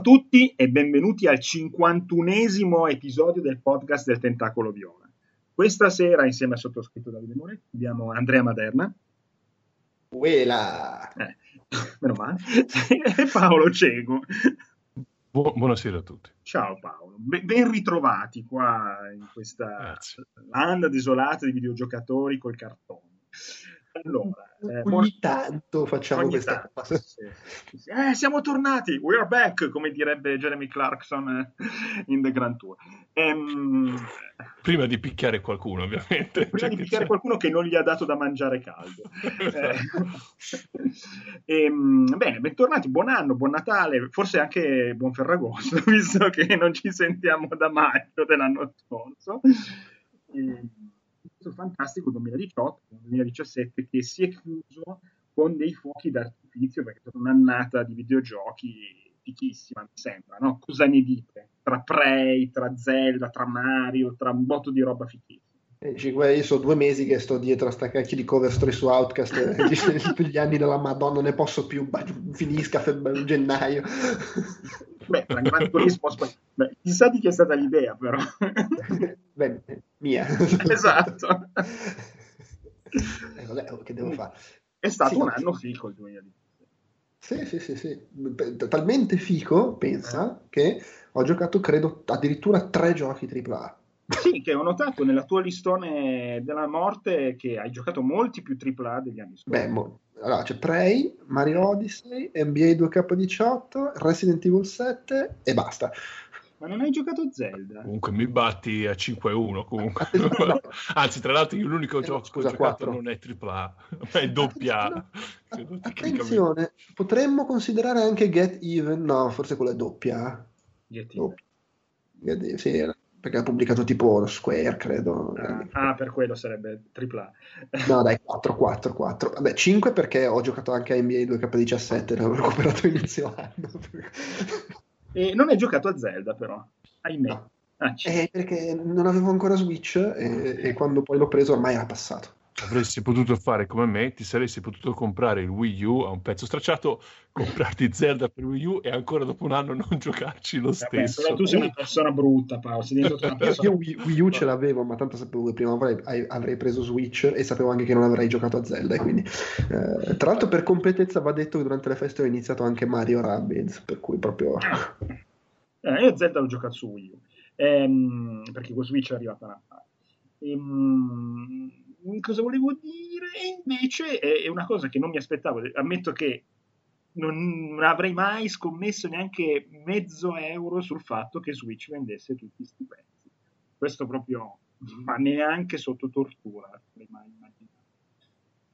Ciao a tutti e benvenuti al 51esimo episodio del podcast del Tentacolo Viola. Questa sera, insieme al sottoscritto Davide Moretti, abbiamo Andrea Maderna. Uela! Eh, meno male. e Paolo Cego. Bu- buonasera a tutti. Ciao Paolo, ben, ben ritrovati qua in questa Grazie. landa desolata di videogiocatori col cartone. Allora, eh, Ogni tanto facciamo ogni questa tanto, cosa. Eh, siamo tornati, we're back, come direbbe Jeremy Clarkson eh, in The Grand Tour. Ehm, Prima di picchiare qualcuno, ovviamente. prima Cioè di picchiare c'è- qualcuno che non gli ha dato da mangiare caldo. Eh, ehm, bene, bentornati, buon anno, buon Natale, forse anche buon Ferragosto, visto che non ci sentiamo da maggio dell'anno scorso. Ehm, questo fantastico 2018-2017 che si è chiuso con dei fuochi d'artificio perché è stata un'annata di videogiochi fichissima, mi sembra, no? Cosa ne dite? Tra Prey, tra Zelda, tra Mario, tra un botto di roba fichissima. Eh, dici, guarda, io sono due mesi che sto dietro a sta cacchio di cover story su Outcast, eh, dici, tutti gli anni della Madonna, ne posso più, finisca a febbraio, gennaio. Beh, Gran Turismo, aspetta, beh, chissà di chi è stata l'idea, però. Beh, mia. esatto. Eh, vabbè, oh, che devo fare? È stato Sì, un no. anno fico il 2017. Sì, sì, sì, sì. Talmente fico, pensa, che ho giocato, credo, addirittura tre giochi AAA. Sì, che ho notato nella tua listone della morte che hai giocato molti più AAA degli anni scorsi. Beh, mo- allora c'è Prey, Mario Odyssey, NBA 2K18, Resident Evil 7 e basta. Ma non hai giocato Zelda? Comunque mi batti a 5-1 comunque. Anzi, tra l'altro io l'unico Eh, gioco scusa, che ho giocato quattro. non è AAA, ma è doppia tecnicamente. Attenzione, potremmo considerare anche Get Even, no, forse quella è doppia. Get Oh. Get- sì, era- perché ha pubblicato tipo Square, credo. Ah, per quello sarebbe AAA. No, dai, 4, 4, 4. Vabbè, 5 perché ho giocato anche a NBA 2K17, l'avevo recuperato inizio anno. E non hai giocato a Zelda, però. Ahimè. No. Ah, Eh, perché non avevo ancora Switch e, e quando poi l'ho preso ormai era passato. Avresti potuto fare come me, ti saresti potuto comprare il Wii U a un pezzo stracciato, comprarti Zelda per Wii U e ancora dopo un anno non giocarci lo Vabbè, stesso. però tu sei una persona brutta, Paolo. Sei una persona io Wii, Wii U ce l'avevo, ma tanto sapevo che prima avrei, avrei preso Switch e sapevo anche che non avrei giocato a Zelda. Quindi, eh, tra l'altro, per completezza, va detto che durante le feste ho iniziato anche Mario Rabbids, per cui proprio. Eh, io Zelda l'ho giocato su Wii U, ehm, perché con Switch è arrivata a Natale. Ehm, cosa volevo dire? E invece è, è una cosa che non mi aspettavo, ammetto che non, non avrei mai scommesso neanche mezzo euro sul fatto che Switch vendesse tutti questi pezzi. Questo proprio, ma neanche sotto tortura avrei mai immaginato.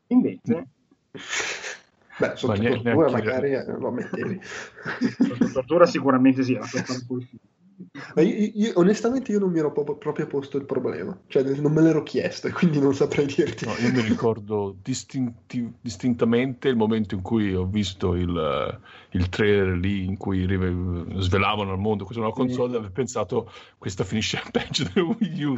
Invece, Beh, sotto Ma tortura magari eh, lo mettevi. sotto tortura sicuramente sì, era per un io- io- onestamente io non mi ero proprio, proprio posto il problema, cioè non me l'ero chiesto e quindi non saprei dirti. No, io mi ricordo distinti- distintamente il momento in cui ho visto il, eh, il trailer lì in cui svelavano al mondo. Questa nuova console e avevo pensato questa finisce peggio del Wii U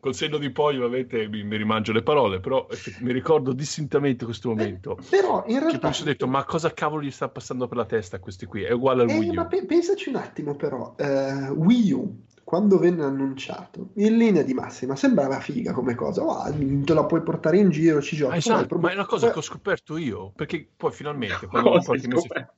col senno di poi ovviamente mi, mi rimangio le parole però mi ricordo distintamente questo momento. Però in che realtà... poi mi sono detto ma cosa cavolo gli sta passando per la testa a questi qui? È uguale al Eh, Wii U. ma pe- pensaci un attimo però, eh, Wii U, quando venne annunciato, in linea di massima sembrava figa come cosa, oh, te la puoi portare in giro, ci giochi. Ah, esatto, ma è una cosa che ho scoperto io, perché poi finalmente, quando, qualche mese- scoperto?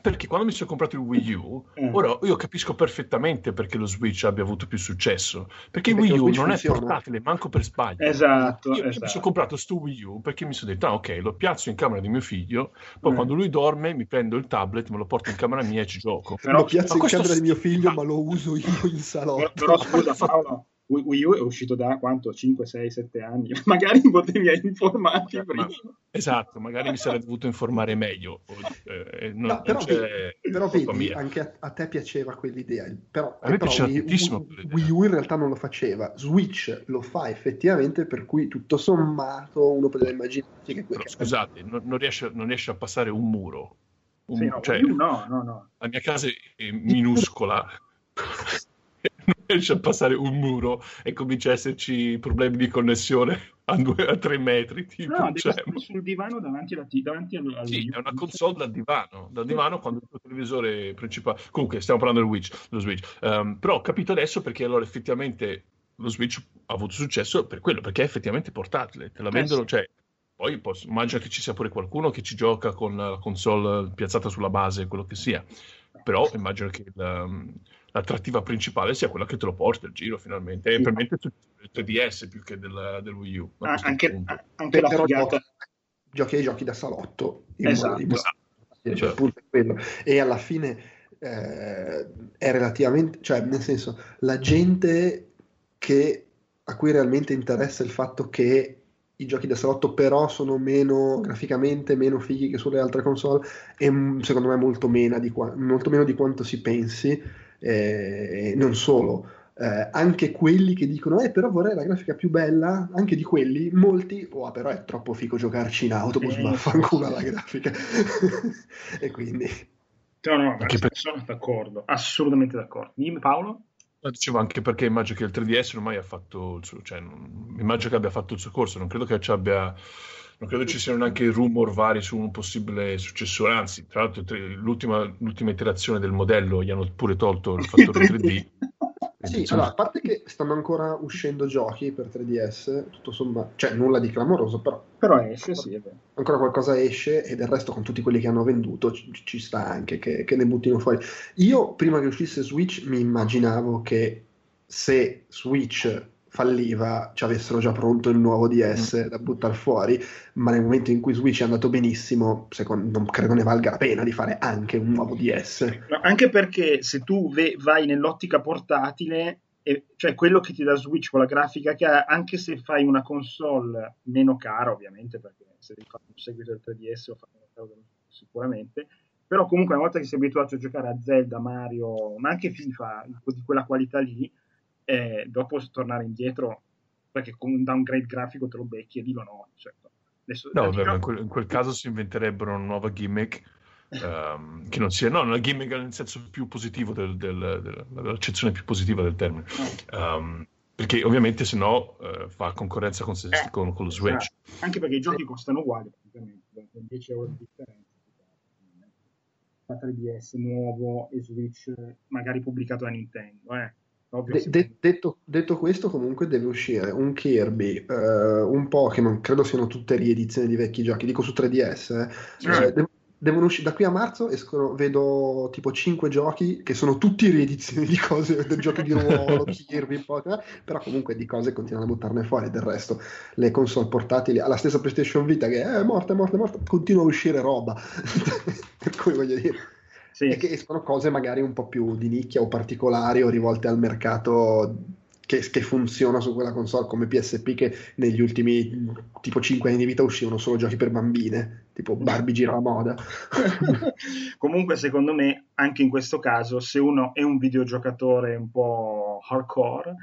Perché quando mi sono comprato il Wii U, Eh. ora io capisco perfettamente perché lo Switch abbia avuto più successo, perché il Wii U non funziona. è portatile manco per sbaglio. Esatto, Io, io mi esatto. sono comprato sto Wii U perché mi sono detto, ah ok, lo piazzo in camera di mio figlio, poi Mm. quando lui dorme mi prendo il tablet, me lo porto in camera mia e ci gioco. Però- lo piazzo ma in questo camera di mio figlio, ma lo uso io in Però, salotto. però scusa Paolo, Wii U è uscito da quanto? 5, 6, 7 anni? Magari potevi informarti Ma- prima. Esatto, magari mi sarei dovuto informare meglio. eh, non- No, però, vedi, però vedi, anche a, a te piaceva quell'idea, però, A me però piaceva Wii, tantissimo Wii- U in realtà non lo faceva, Switch lo fa effettivamente, per cui tutto sommato uno poteva immaginarsi che Però, quel scusate, non, non riesce, non riesce a passare un muro. Un- Sì, no, cioè, no, no, no. la mia casa è minuscola, riesce a passare un muro e comincia a esserci problemi di connessione a, due, a tre metri. Tipo, no, cioè... sul divano davanti, alla, davanti al, al Sì, è una console da divano, da divano quando il tuo televisore principale... Comunque, stiamo parlando del Switch, dello Switch. Um, però ho capito adesso perché allora effettivamente lo Switch ha avuto successo per quello, perché è effettivamente portatile, te la vendono, eh sì. cioè poi posso, immagino che ci sia pure qualcuno che ci gioca con la console piazzata sulla base, quello che sia. Però immagino che la, l'attrattiva principale sia quella che te lo porta il giro finalmente. E probabilmente il 3DS più che del, del Wii U. Ah, anche, anche la figata. Giochi ai giochi da salotto. Esatto. In cioè, certo. quello. E alla fine eh, è relativamente, cioè nel senso, la gente che, a cui realmente interessa il fatto che i giochi da salotto però sono meno graficamente meno fighi che sulle altre console e secondo me molto meno di, qua- molto meno di quanto si pensi eh, non solo eh, anche quelli che dicono eh però vorrei la grafica più bella anche di quelli molti oh però è troppo figo giocarci in autobus eh, vaffanculo sì. la grafica e quindi no no per... sono d'accordo assolutamente d'accordo. Dimmi Paolo? Dicevo anche perché immagino che il 3DS ormai ha fatto il suo, cioè, immagino che abbia fatto il suo corso, non credo che ci abbia, non credo ci siano neanche rumor vari su un possibile successore, anzi, tra l'altro l'ultima, l'ultima iterazione del modello gli hanno pure tolto il fattore 3D. Sì, allora, a parte che stanno ancora uscendo giochi per 3DS, tutto sommato, cioè nulla di clamoroso, però. Però esce, sì, è vero. Ancora qualcosa esce e del resto con tutti quelli che hanno venduto ci, ci sta anche che, che, ne buttino fuori. Io, prima che uscisse Switch, mi immaginavo che se Switch falliva ci avessero già pronto il nuovo DS mm. da buttare fuori, ma nel momento in cui Switch è andato benissimo, secondo, non credo ne valga la pena di fare anche un nuovo DS. No, anche perché se tu ve- vai nell'ottica portatile, e, cioè quello che ti dà Switch con la grafica che ha, anche se fai una console meno cara, ovviamente, perché se devi fare un seguito del 3DS o fare meno caro sicuramente, però comunque una volta che sei abituato a giocare a Zelda, Mario, ma anche FIFA di quella qualità lì, e dopo tornare indietro perché con un downgrade grafico te lo becchi e dico no. Certo. Adesso, no, vabbè, in, quel, in, quel, caso si inventerebbero una nuova gimmick um, che non sia no, una gimmick nel senso più positivo del, del, del, dell'accezione più positiva del termine. Um, perché ovviamente se no uh, fa concorrenza con, eh, con, con, lo Switch. Esatto. Anche perché i giochi costano uguali praticamente, con 10 euro di differenza. 3DS nuovo e Switch magari pubblicato da Nintendo, eh De- de- detto, detto, questo, comunque deve uscire un Kirby, uh, un Pokémon, credo siano tutte riedizioni di vecchi giochi, dico su 3DS. Eh. Cioè, de- devono uscire da qui a marzo escono, vedo tipo 5 giochi che sono tutti riedizioni di cose, del giochi di ruolo, Kirby, Pokémon, però comunque di cose continuano a buttarne fuori. Del resto, le console portatili, alla stessa PlayStation Vita che è morta, è morta, è morta, continua a uscire roba. per cui voglio dire sì. e che escono cose magari un po' più di nicchia o particolari o rivolte al mercato che, che, funziona su quella console come PSP che negli ultimi tipo 5 anni di vita uscivano solo giochi per bambine tipo Barbie gira la moda comunque secondo me anche in questo caso se uno è un videogiocatore un po' hardcore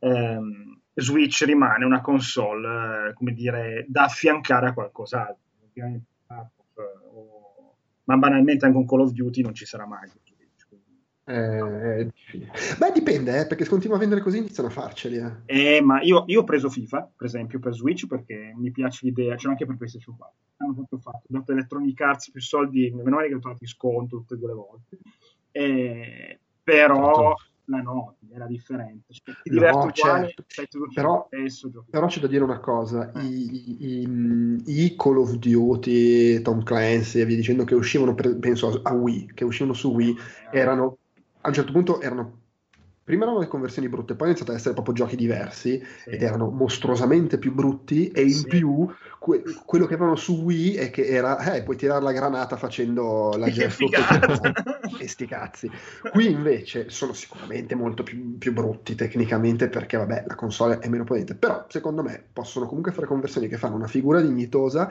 ehm, Switch rimane una console eh, come dire da affiancare a qualcos'altro ma banalmente anche un Call of Duty non ci sarà mai. Eh, beh, dipende, eh, perché se continua a vendere così iniziano a farceli. Eh. eh ma io, io, ho preso FIFA, per esempio, per Switch, perché mi piace l'idea, c'è anche per PlayStation 4. Hanno proprio fatto, dato Electronic Arts più soldi, meno male che ho trovato in sconto tutte e due le volte. Eh, però certo la noti, era differente. Cioè, ti no, certo. però, stesso, però c'è da dire una cosa, eh. I, i, i, Call of Duty, Tom Clancy e via dicendo che uscivano, per, penso a Wii, che uscivano su Wii, eh. erano a un certo punto erano prima erano le conversioni brutte, poi hanno iniziato ad essere proprio giochi diversi sì. ed erano mostruosamente più brutti e in sì. più que- quello che avevano su Wii è che era, eh, puoi tirare la granata facendo la gesto e sti cazzi. Qui invece sono sicuramente molto più, più, brutti tecnicamente perché vabbè la console è meno potente, però secondo me possono comunque fare conversioni che fanno una figura dignitosa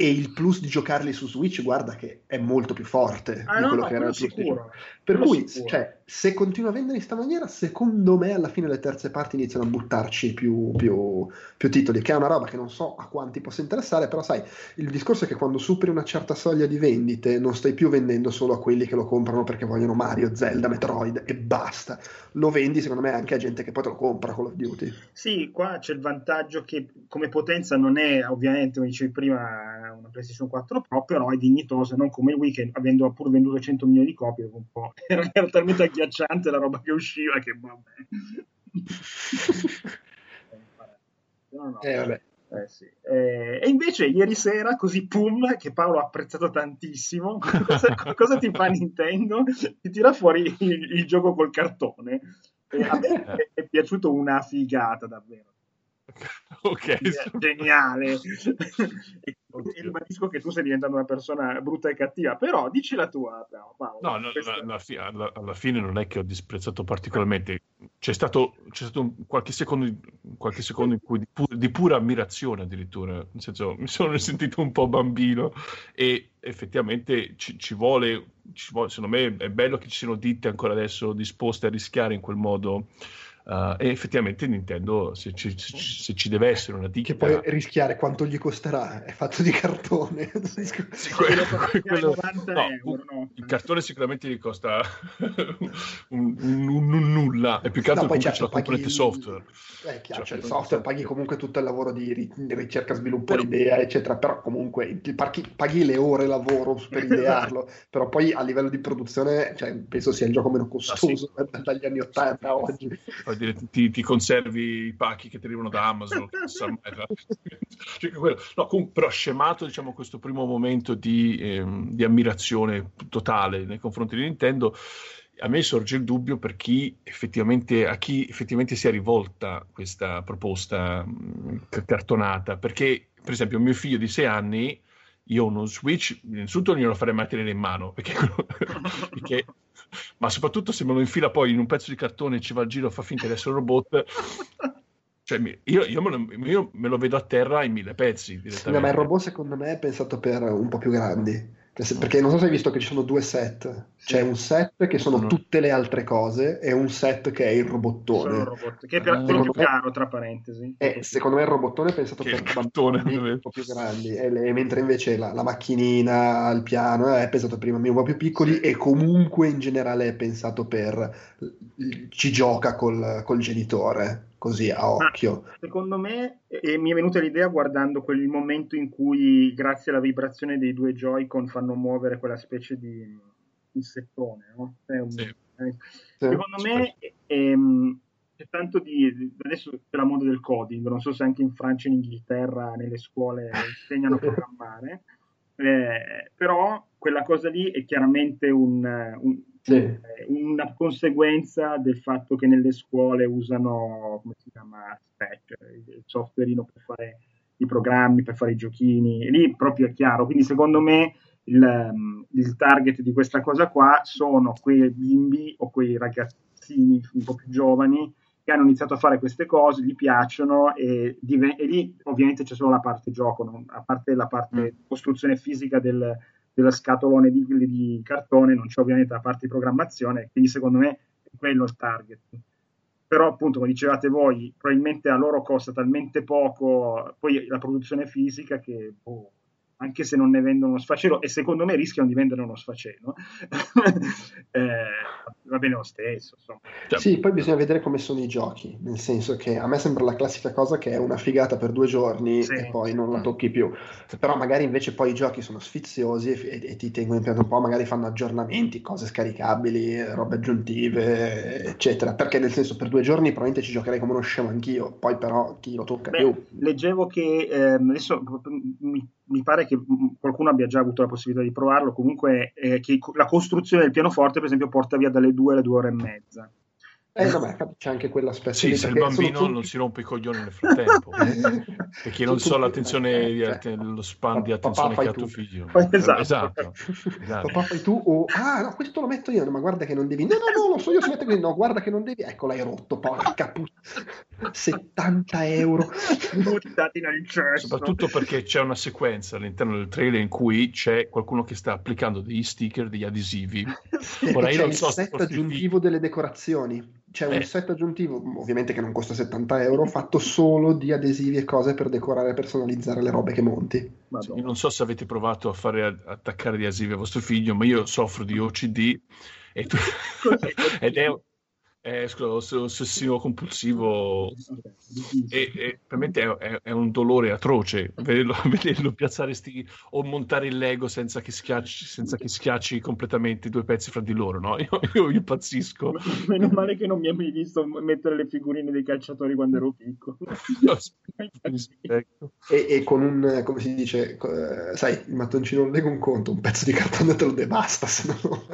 e il plus di giocarli su Switch, guarda che è molto più forte ah, di quello no, che era il sicuro. Per cui, cioè, se continua a vendere in questa maniera, secondo me alla fine le terze parti iniziano a buttarci più, più, più, titoli, che è una roba che non so a quanti possa interessare, però sai, il discorso è che quando superi una certa soglia di vendite non stai più vendendo solo a quelli che lo comprano perché vogliono Mario, Zelda, Metroid e basta. Lo vendi secondo me anche a gente che poi te lo compra Call of Duty. Sì, qua c'è il vantaggio che come potenza non è ovviamente, come dicevi prima, una PlayStation 4 Pro, però è dignitosa, non come il Weekend, avendo pur venduto 100 milioni di copie, un po'. Era, era talmente agghiacciante la roba che usciva che vabbè. no, no. Eh, vabbè. Eh, sì. eh, e invece ieri sera, così pum, che Paolo ha apprezzato tantissimo, cosa, cosa ti fa Nintendo? Ti tira fuori il, il gioco col cartone. E a me è, è piaciuto una figata davvero. ok, geniale. e ribadisco che tu stai diventando una persona brutta e cattiva, però dici la tua. Paolo, no, no alla, fine, alla, alla, fine non è che ho disprezzato particolarmente. C'è stato, c'è stato un, qualche, secondo, qualche, secondo, in cui di, pu- di, pura ammirazione addirittura, nel senso mi sono sentito un po' bambino e effettivamente ci, ci, vuole, ci vuole, secondo me è bello che ci siano ditte ancora adesso disposte a rischiare in quel modo Uh, e effettivamente Nintendo, se ci, se ci, deve essere una ditta... Che poi rischiare quanto gli costerà, è fatto di cartone. Sì, quello, quello, no, euro, no. Il cartone sicuramente gli costa un, un, un, nulla, e più che altro no, certo, c'è la componente il... software. Eh, chiaro, cioè, il software paghi comunque tutto il lavoro di ricerca, sviluppo, però... idea, eccetera, però comunque paghi, paghi le ore lavoro per idearlo, però poi a livello di produzione cioè, penso sia il gioco meno costoso ah, sì. dagli anni 80 a oggi dire, ti, ti, conservi i pacchi che ti arrivano da Amazon. cioè, no, comunque, però scemato diciamo, questo primo momento di, ehm, di, ammirazione totale nei confronti di Nintendo, a me sorge il dubbio per chi effettivamente, a chi effettivamente si è rivolta questa proposta cartonata, perché per esempio mio figlio di sei anni io ho uno Switch, innanzitutto non glielo farei mai tenere in mano, perché, perché ma soprattutto se me lo infila poi in un pezzo di cartone e ci va al giro e fa finta di essere un robot. Cioè, io, io, me lo, io, me lo, vedo a terra in mille pezzi. No, ma il robot secondo me è pensato per un po' più grandi. Perché non so se hai visto che ci sono due set. C'è un set che sono no. tutte le altre cose e un set che è il robottone. Il robot, che è quello più caro, tra parentesi. Eh, secondo me il robottone è pensato che per bambini un po' più grandi, le, mentre invece la, la, macchinina, il piano è pensato per i bambini un po' più piccoli e comunque in generale è pensato per ci gioca col, col genitore così a occhio. Ma, secondo me, e mi è venuta l'idea guardando quel momento in cui, grazie alla vibrazione dei due Joy-Con, fanno muovere quella specie di insettone. No? Un, sì. eh, secondo sì. me ehm, c'è tanto di. Adesso c'è la moda del coding, non so se anche in Francia e in Inghilterra nelle scuole insegnano a programmare. Eh, però quella cosa lì è chiaramente un, un, sì. Eh, una conseguenza del fatto che nelle scuole usano, come si chiama, Spec, il softwareino per fare i programmi, per fare i giochini, e lì proprio è chiaro. Quindi secondo me il, mm, il target di questa cosa qua sono quei bimbi o quei ragazzini un po' più giovani che hanno iniziato a fare queste cose, gli piacciono e, div- e lì ovviamente c'è solo la parte gioco, no? a parte la parte mm. costruzione fisica del, della scatolone di, di, cartone, non c'è ovviamente la parte di programmazione, quindi secondo me è quello il target. Però appunto, come dicevate voi, probabilmente a loro costa talmente poco poi la produzione fisica che boh, anche se non ne vendono uno sfacelo, e secondo me rischiano di vendere uno sfacelo, eh, va bene lo stesso. Insomma. Sì, poi bisogna vedere come sono i giochi, nel senso che a me sembra la classica cosa che è una figata per due giorni sì. e poi non la tocchi più, però magari invece poi i giochi sono sfiziosi e, e ti tengono in piedi un po', magari fanno aggiornamenti, cose scaricabili, robe aggiuntive, eccetera, perché nel senso per due giorni probabilmente ci giocherei come uno scemo anch'io, poi però chi lo tocca Beh, più. Leggevo che eh, adesso mi mi pare che qualcuno abbia già avuto la possibilità di provarlo, comunque eh, che la costruzione del pianoforte, per esempio, porta via dalle due alle due ore e mezza. Eh, vabbè, c'è anche quell'aspetto. Sì, se il bambino tutti... non si rompe i coglioni nel frattempo, perché non so l'attenzione, di, cioè, lo span di attenzione che ha tuo figlio. Esatto. esatto. esatto. Papà fai tu o ah no, questo lo metto io, ma guarda che non devi. No, no, no, lo so io si mette così. No, guarda che non devi. Ecco, l'hai rotto, porca puttana. 70 euro buttati nel cesso soprattutto perché c'è una sequenza all'interno del trailer in cui c'è qualcuno che sta applicando degli sticker degli adesivi ora io non so il set aggiuntivo delle decorazioni c'è un Eh. set aggiuntivo ovviamente che non costa 70 euro fatto solo di adesivi e cose per decorare e personalizzare le robe che monti Io Madonna. non so se avete provato a fare a- attaccare gli adesivi a vostro figlio, ma io soffro di OCD e tu- ed è, è scusa, ossessivo compulsivo e, e veramente è, è- è un dolore atroce vederlo, vederlo piazzare sti, o montare il Lego senza che, schiacci, senza che schiacci completamente i due pezzi fra di loro, no? Io, io impazzisco. Meno male che non mi hai mai visto mettere le figurine dei calciatori quando ero piccolo. E, e con un eh, come si dice eh, sai il mattoncino lega un conto un pezzo di cartone te lo devasta se no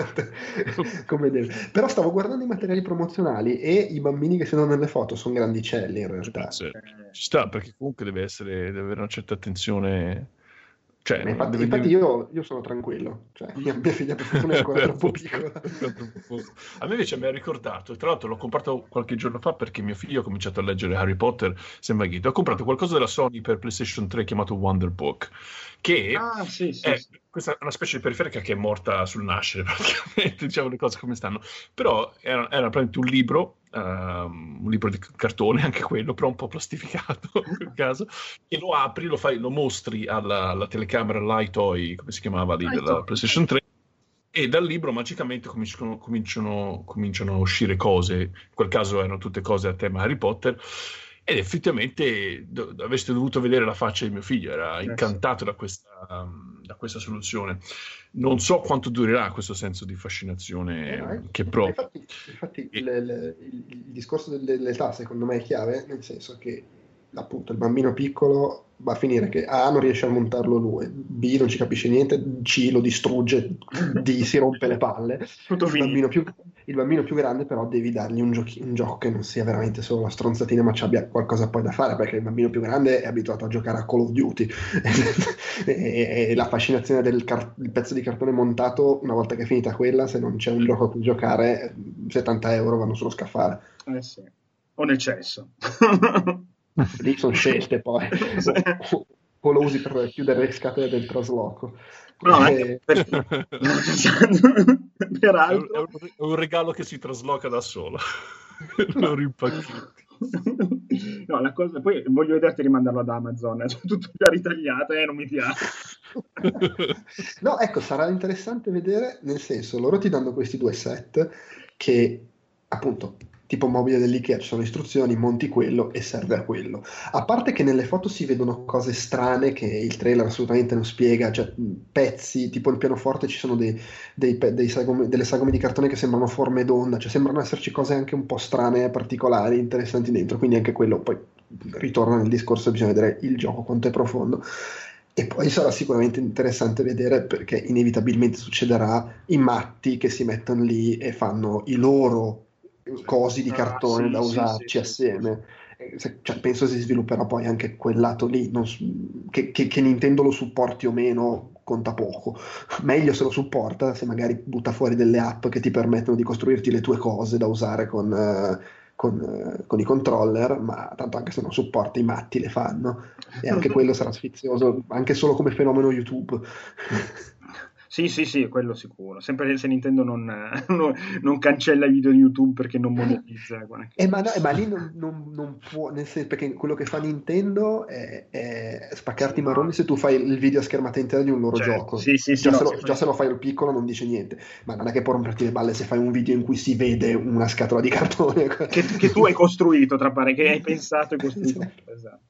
come deve però stavo guardando i materiali promozionali e i bambini che si vedono nelle foto sono grandicelli in realtà Sì. Ci sta perché comunque deve essere deve avere una certa attenzione. Cioè, infatti, deve- infatti io, io sono tranquillo cioè mia, mia figlia per fortuna è ancora troppo piccola A me invece mi ha ricordato, tra l'altro l'ho comprato qualche giorno fa perché mio figlio ha cominciato a leggere Harry Potter, sembra Ghito. Ho comprato qualcosa della Sony per PlayStation 3 chiamato Wonder Book, che Ah, sì, sì. è sì. questa è una specie di periferica che è morta sul nascere, praticamente, diciamo le cose come stanno. Però era, era praticamente un libro, ehm, un libro di cartone, anche quello, però un po' plastificato in quel caso, e lo apri, lo, fai, lo mostri alla, alla telecamera Lightoy, come si chiamava lì, della. PlayStation 3, e dal libro magicamente cominciano, cominciano, cominciano a uscire cose, in quel caso erano tutte cose a tema Harry Potter, ed effettivamente do- avreste dovuto vedere la faccia di mio figlio, era incantato da questa, da questa soluzione. Non so quanto durerà questo senso di fascinazione Eh, che provo. Infatti, infatti il, il- il- il discorso del- dell'età secondo me è chiave, nel senso che appunto il bambino piccolo va a finire che A non riesce a montarlo lui, B non ci capisce niente, C lo distrugge, D si rompe le palle. Tutto Il bambino, più, il bambino più grande però devi dargli un, giochi- un gioco che non sia veramente solo la stronzatina ma ci abbia qualcosa poi da fare perché il bambino più grande è abituato a giocare a Call of Duty e, e la fascinazione del car- pezzo di cartone montato una volta che è finita quella se non c'è un gioco a cui giocare 70 euro vanno sullo scaffale Eh, sì. O nel cesso. lì sono scelte poi o, lo usi per chiudere le scatole del trasloco No, Eh. È un, Peraltro... è un- è un regalo che si trasloca da solo. lo rimpacchetti. No, la cosa... Poi voglio vederti rimandarlo ad Amazon. È tutto già ritagliato, eh, non mi piace. No, ecco, sarà interessante vedere, nel senso, loro ti danno questi due set che, appunto, tipo mobile dell'IKEA, ci sono istruzioni, monti quello e serve a quello. A parte che nelle foto si vedono cose strane che il trailer assolutamente non spiega, cioè pezzi, tipo il pianoforte ci sono dei, dei dei sagome- delle sagome di cartone che sembrano forme d'onda, cioè sembrano esserci cose anche un po' strane, particolari, interessanti dentro, quindi anche quello poi ritorna nel discorso, bisogna vedere il gioco quanto è profondo. E poi sarà sicuramente interessante vedere perché inevitabilmente succederà i matti che si mettono lì e fanno i loro cosi di Ah, cartone sì, da usarci sì, assieme. Eh, cioè, penso si svilupperà poi anche quel lato lì, non che, che- che Nintendo lo supporti o meno conta poco. Meglio se lo supporta, se magari butta fuori delle app che ti permettono di costruirti le tue cose da usare con, eh, con, eh, con i controller, ma tanto anche se non supporta i matti le fanno. E anche quello sarà sfizioso, anche solo come fenomeno YouTube. Sì, sì, sì, quello sicuro. Sempre se Nintendo non, non- non cancella i video di YouTube perché non monetizza. che- Eh, ma, no, eh, ma lì non, non- può, nel senso, perché quello che fa Nintendo è, è spaccarti i marroni se tu fai il video a schermata intera di un loro Certo, gioco. sì, sì, sì, già, no, se lo, se fai- già se lo fai il piccolo non dice niente, ma non è che può romperti le balle se fai un video in cui si vede una scatola di cartone. che, che tu hai costruito, tra pare, che hai pensato e costruito. Esatto.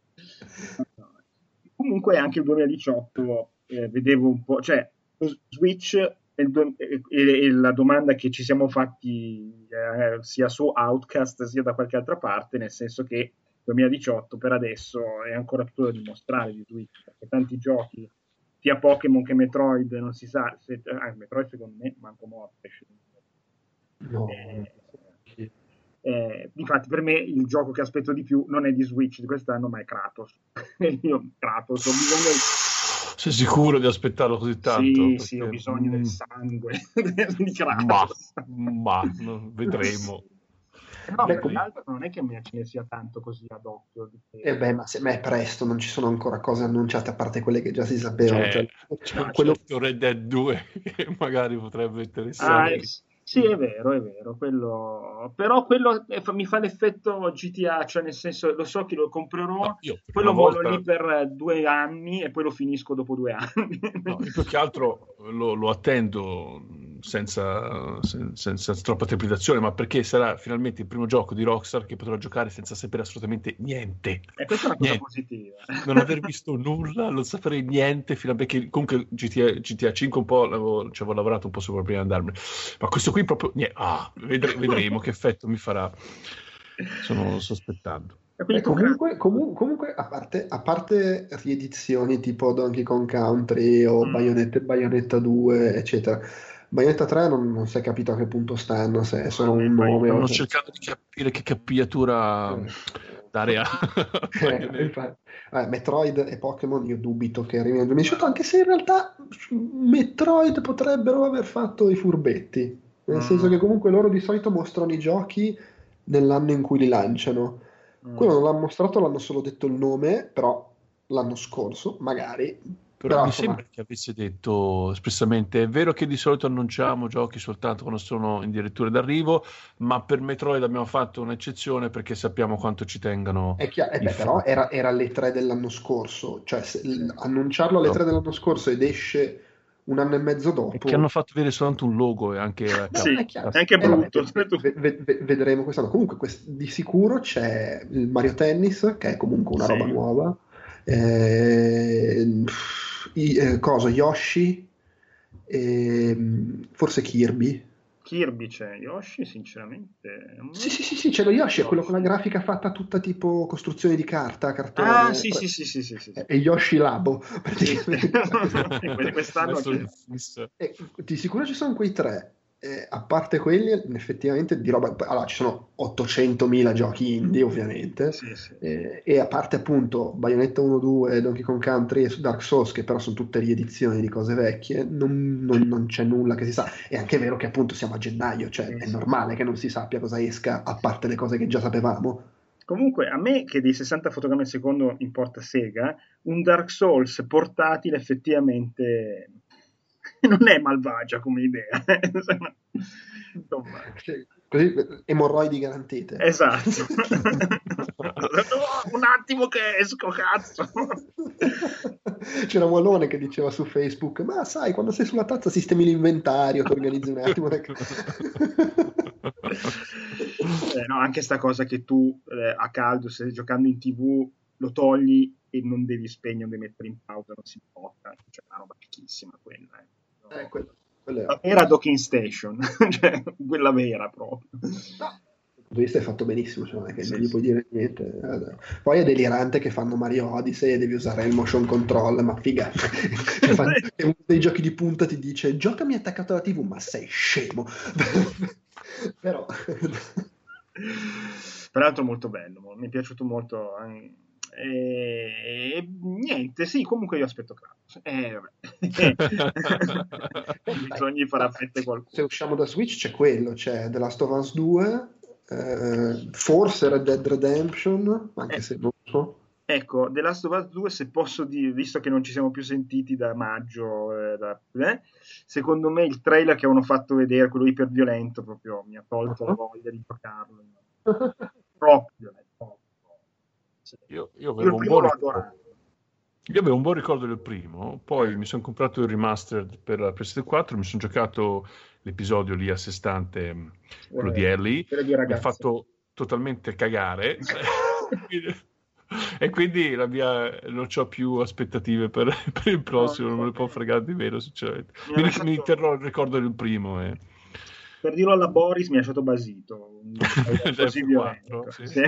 Comunque anche il 2018 eh, vedevo un po', cioè lo Switch è la domanda che ci siamo fatti eh, sia su Outcast sia da qualche altra parte, nel senso che 2018 per adesso è ancora tutto da dimostrare di Switch, perché tanti giochi, sia Pokémon che Metroid, non si sa, se, ah, Metroid secondo me manco morto. esce. No. Eh, eh, infatti, per me il gioco che aspetto di più non è di Switch di quest'anno, ma è Kratos. Io, Kratos, ho bisogno Sei sicuro di aspettarlo così tanto? sì, Perché- sì, ho bisogno Mm, del sangue di Ma, Kratos. ma no, vedremo. No, beh, comunque... non è che ce ne sia tanto così ad occhio. Eh beh, ma, se, ma è presto, non ci sono ancora cose annunciate a parte quelle che già si sapevano. C'è, cioè, c'è quello... Red Dead 2 che magari potrebbe interessare. Ah, sì, è vero, è vero, quello... però quello mi fa l'effetto GTA, cioè nel senso lo so che lo comprerò, no, poi lo volta... lì per due anni e poi lo finisco dopo due anni. No, più che altro lo, lo attendo senza, senza, senza, troppa trepidazione, ma perché sarà finalmente il primo gioco di Rockstar che potrò giocare senza sapere assolutamente niente. E questa è una cosa niente. positiva. Non aver visto nulla, non sapere niente, fino a perché comunque GTA, GTA 5 un po' l'avevo, ci avevo lavorato un po' sopra prima di andarmene, ma questo qui proprio niente. Ah, vedre, vedremo che effetto mi farà. Sono sospettando. Eh, comunque, comu- comunque a, parte, a, parte, riedizioni tipo Donkey Kong Country o mm. Bayonetta, Bayonetta 2, eccetera, Bayonetta 3 non, non, si è capito a che punto stanno, se è solo un nome. Stanno cercando di capire che capigliatura eh. dare a. eh, eh, Metroid e Pokémon io dubito che arrivino nel 2018, anche se in realtà Metroid potrebbero aver fatto i furbetti. Nel mm. senso che comunque loro di solito mostrano i giochi nell'anno in cui li lanciano. Mm. Quello non l'hanno mostrato, l'hanno solo detto il nome, però l'anno scorso, magari. Però, però mi sembra che avesse detto espressamente: è vero che di solito annunciamo giochi soltanto quando sono in dirittura d'arrivo, ma per Metroid abbiamo fatto un'eccezione perché sappiamo quanto ci tengano. È chiaro, eh beh, però era, era alle 3 dell'anno scorso, cioè se, annunciarlo alle no. 3 dell'anno scorso ed esce un anno e mezzo dopo. Che hanno fatto vedere soltanto un logo e anche. sì, è, è anche brutto. Eh, v- v- vedremo quest'anno. Comunque, quest- di sicuro c'è il Mario Tennis, che è comunque una sì. roba nuova. Eh, i, eh, cosa, Yoshi, forse Kirby. Kirby c'è, Yoshi sinceramente... Sì, sì, sì, sì, c'è lo Yoshi, è quello con la grafica fatta tutta tipo costruzione di carta, cartone. Ah, sì, sì, sì, sì, sì, sì. È Yoshi Labo, praticamente. Quest'anno... È... Di sicuro ci sono quei tre eh, a parte quelli, effettivamente di roba. Allora, ci sono 800.000 giochi indie, ovviamente. Sì, sì. Eh, e a parte appunto Bayonetta 1, 2, Donkey Kong Country e Dark Souls, che però sono tutte riedizioni di cose vecchie, non, non, non, c'è nulla che si sa. È anche vero che appunto siamo a gennaio, cioè sì, è normale che non si sappia cosa esca, a parte le cose che già sapevamo. Comunque, a me che dei 60 fotogrammi al secondo importa Sega, un Dark Souls portatile effettivamente non è malvagia come idea. Insomma. Così emorroidi garantite. Esatto. un attimo che esco, cazzo. C'era Wallone che diceva su Facebook, ma sai, quando sei sulla tazza sistemi l'inventario, ti organizzi un attimo. eh, no, anche sta cosa che tu eh, a caldo, stai giocando in tv, lo togli e non devi spegnere, devi mettere in pausa, non si blocca. Cioè, una roba fichissima quella. Eh. Eh, quello, quello la vera docking station, cioè, quella vera proprio. No. Vista è fatto benissimo, cioè non è che sì, non gli puoi dire niente. Poi è delirante che fanno Mario Odyssey e devi usare il motion control, ma figa. e uno dei giochi di punta ti dice giocami attaccato alla TV, ma sei scemo. Però... Peraltro molto bello, mi è piaciuto molto. Eh e, niente, sì, comunque io aspetto Kratos. Eh, Bisogna fare affette qualcuno. Se usciamo da Switch c'è quello, c'è The Last of Us 2, eh, forse Red Dead Redemption, anche eh. se non so. Ecco, The Last of Us 2, se posso dire, visto che non ci siamo più sentiti da maggio, eh, da, eh, secondo me il trailer che avevano fatto vedere, quello iperviolento, proprio mi ha tolto uh-huh. la voglia di giocarlo. Troppo violento. Io, io, avevo io, ricordo, io, avevo un buon ricordo del primo, poi mi sono comprato il remastered per la PS4, mi sono giocato l'episodio lì a sé stante, quello eh, di Ellie, mi ha fatto totalmente cagare. e quindi la mia, non ho più aspettative per, per il prossimo, no, non me ne può fregare di meno, sinceramente. Mi, mi, mi terrò il ricordo del primo. Eh per dirlo alla Boris mi ha lasciato basito. Così violento. sì. Sì,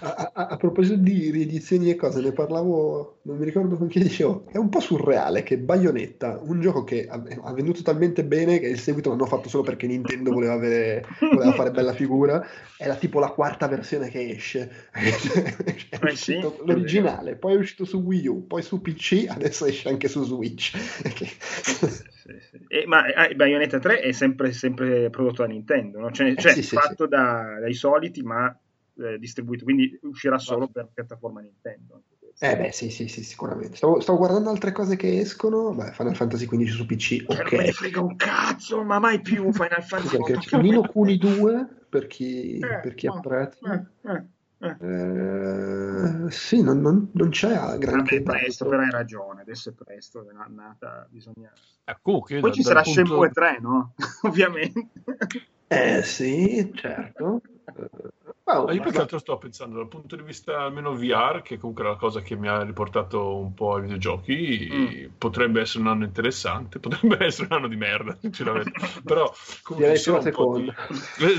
a, a, a, proposito di riedizioni e cose ne parlavo non mi ricordo con chi dicevo è un po' surreale che Bayonetta un gioco che ha, ha venduto talmente bene che il seguito l'hanno fatto solo perché Nintendo voleva, avere, voleva fare bella figura. È la, tipo la quarta versione che esce. È eh sì, l'originale poi è uscito su Wii U poi su PC adesso esce anche su Switch sì, sì. E, ma eh, Bayonetta 3 è sempre, sempre prodotto da Nintendo, no? cioè, Eh, cioè sì, fatto da- dai soliti, ma eh, distribuito, quindi uscirà solo per piattaforma Nintendo. Eh beh, sì, sì, sì, sicuramente. Stavo, stavo guardando altre cose che escono. Beh, Final Fantasy XV su PC, Cioè, non me ne ok. frega un cazzo, ma mai più Final Fantasy. Che- Nino Kuni 2 per chi, Eh, per chi oh, apprezza. eh, eh, eh. Eh, sì, non, non- non c'è granché Vabbè, presto, però hai ragione, adesso è presto, è na- nata, bisogna... Eh, comunque, Poi da- ci sarà punto- Shenmue 3, no? Ovviamente. Eh sì, certo. Oh, Ma io più che altro sto pensando dal punto di vista almeno VR, che comunque è la cosa che mi ha riportato un po' ai videogiochi, potrebbe essere un anno interessante, potrebbe essere un anno di merda, sinceramente. Però comunque ci sono di-.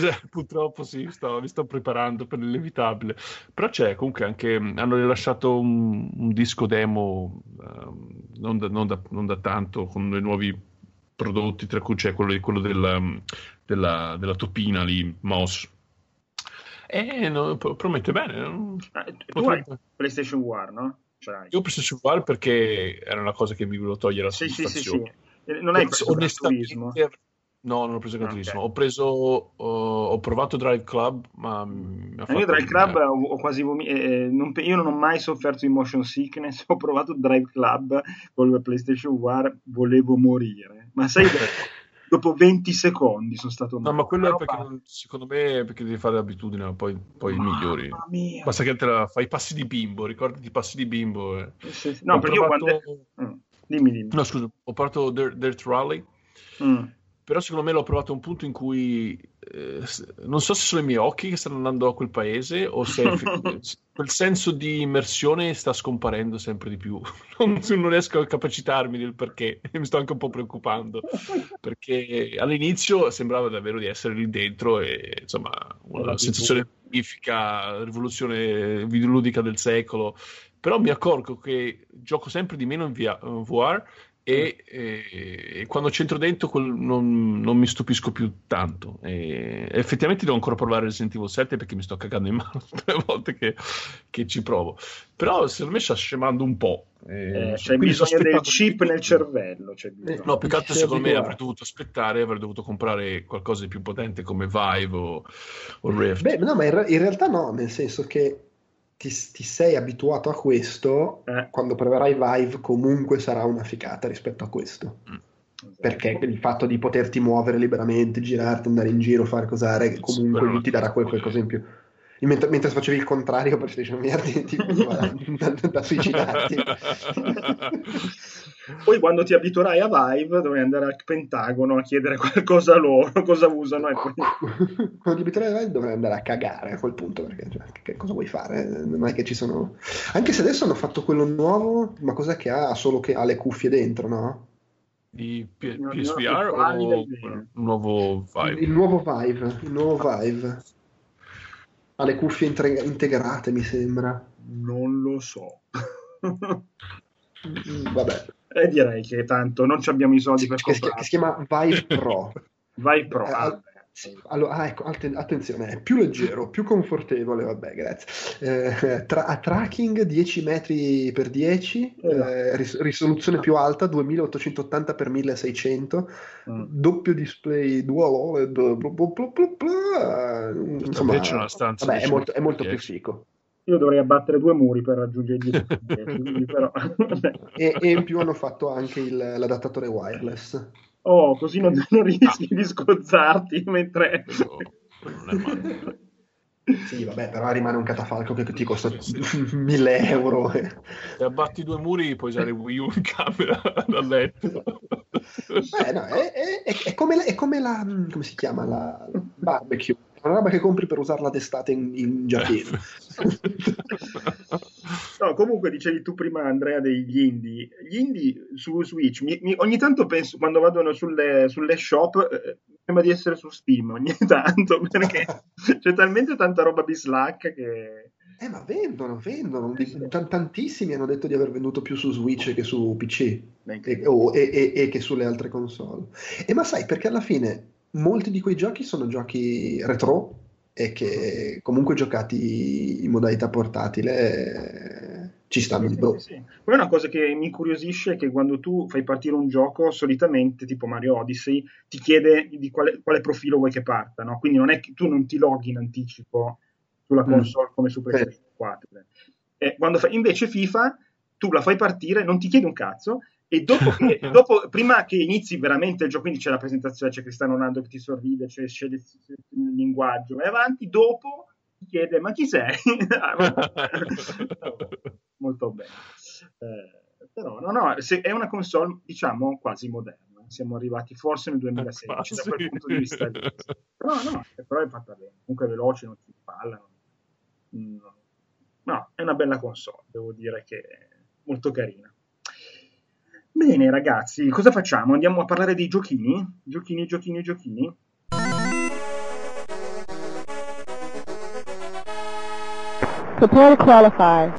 Eh, Purtroppo sì, sto- mi sto preparando per l'inevitabile. Però c'è comunque anche, hanno rilasciato un, un disco demo ehm, non, da, non da- non da tanto con dei nuovi prodotti, tra cui c'è quello, quello della, della, della topina lì, Moss. E no, pro- promette bene. non- Ah, tu hai potrebbe- PlayStation War, no? L'hai. Io ho preso su Val perché era una cosa che mi volevo togliere la Sì, sì, sì, soddisfazione. sì. Eh, Non hai preso Turismo? no, non ho preso Gran Ah, ok. Turismo. Ho preso, ho, ho provato Drive Club, ma Io Drive Club ho, ho quasi vomi- eh, non pe- io non ho mai sofferto di motion sickness, ho provato Drive Club con il PlayStation War, volevo morire. Ma sai, dopo 20 secondi sono stato No, male. ma quello è perché non- secondo me è perché devi fare l'abitudine, poi, poi migliori. Mia. Basta che te la fai i passi di bimbo, ricordati i passi di bimbo. eh. Sì, sì. No, Ho perché io provato- quando... Mm, Dimmi, dimmi. No, scusa, ho provato Dirt, Dirt Rally, Mm. però secondo me l'ho provato a un punto in cui non so se sono i miei occhi che stanno andando a quel paese o se quel senso di immersione sta scomparendo sempre di più. Non, non riesco a capacitarmi del perché, mi sto anche un po' preoccupando, perché all'inizio sembrava davvero di essere lì dentro e insomma una sensazione magnifica, rivoluzione videoludica del secolo, però mi accorgo che gioco sempre di meno in via- in VR e, e- e quando c'entro dentro quel- non, non mi stupisco più tanto. E effettivamente devo ancora provare Resident Evil 7 perché mi sto cagando in mano tutte le volte che, che ci provo. Però secondo me sta scemando un po'. Eh, c'è bisogno del chip nel cervello. bisogno. No, più che altro secondo me avrei dovuto aspettare, avrei dovuto comprare qualcosa di più potente come Vive o, o Rift. Beh, no, ma in, in realtà no, nel senso che ti, ti sei abituato a questo, Eh, quando proverai Vive comunque sarà una ficata rispetto a questo. esatto. Perché il fatto di poterti muovere liberamente, girarti, andare in giro, fare cosare, Sì, comunque lui ti darà qualcosa in più. Mentre, mentre facevi il contrario per PlayStation VR ti, ti veniva da, da suicidarti. Poi quando ti abituerai a Vive dovrai andare al Pentagono a chiedere qualcosa a loro, cosa usano e poi... Quando ti abituerai a Vive dovrai andare a cagare a quel punto, perché cioè, che cosa vuoi fare? Non è che ci sono... Anche se adesso hanno fatto quello nuovo, ma cos'è che ha? Solo che ha le cuffie dentro, no? Di P- PSVR o un nuovo Vive? Il nuovo Vive, il nuovo Vive. Ha le cuffie intre- integrate, mi sembra. Non lo so. Mm, Vabbè. e direi che tanto non ci abbiamo i soldi per Che si, che comprare. si chiama Vive Pro. Vai Pro. Eh, ah. Allora, ah, ecco, atten- attenzione, è più leggero, più confortevole, vabbè, grazie. Eh, tra- ha tracking 10 metri per 10, eh, ris- risoluzione più alta 2880 x 1600, Mm. doppio display dual OLED, bla bla bla bla insomma, Invece una stanza vabbè, è molto, è molto più 10. fico. Io dovrei abbattere due muri per raggiungere i 10 quindi però... E, e in più hanno fatto anche il- l'adattatore wireless. Oh, così non, non rischi di scozzarti mentre... Male. Sì, vabbè, però rimane un catafalco che ti costa 1000 euro. Se abbatti due muri puoi usare Wii U in camera dal letto. Beh, no, è, è- è- come la, è come la- come si chiama la barbecue, una roba che compri per usarla d'estate in, in giardino. No, comunque dicevi tu prima Andrea degli indie. Gli indie su Switch, mi- mi- ogni tanto penso, quando vado sulle, sulle shop, eh, sembra di essere su Steam, ogni tanto, perché c'è talmente tanta roba bislacca che... Eh, ma vendono, vendono. Tan- tantissimi hanno detto di aver venduto più su Switch che su PC e, o- e- e- e che sulle altre console. E ma sai, perché alla fine molti di quei giochi sono giochi retro e che comunque giocati in modalità portatile ci stanno sì, di brutto. Sì, Poi una cosa che mi incuriosisce è che quando tu fai partire un gioco, solitamente, tipo Mario Odyssey, ti chiede di quale, quale profilo vuoi che parta, no? Quindi non è che tu non ti loghi in anticipo sulla Mm. console come su PlayStation 4. Eh, quando fai, invece FIFA, tu la fai partire, non ti chiede un cazzo, e dopo, che, dopo prima che inizi veramente il gioco, quindi c'è la presentazione, c'è Cristiano Ronaldo che ti sorride, c'è, c'è il il linguaggio, vai avanti, dopo ti chiede ma chi sei? Molto bene. Eh, però no, no, è una console diciamo quasi moderna. Siamo arrivati forse nel 2016 da quel punto di vista lì. Però no, però è fatta bene. Comunque è veloce, non spalla. non- no. No, è una bella console, devo dire che è molto carina. Bene, ragazzi, cosa facciamo? Andiamo a parlare dei giochini? Giochini, giochini, giochini? Prepare to qualify.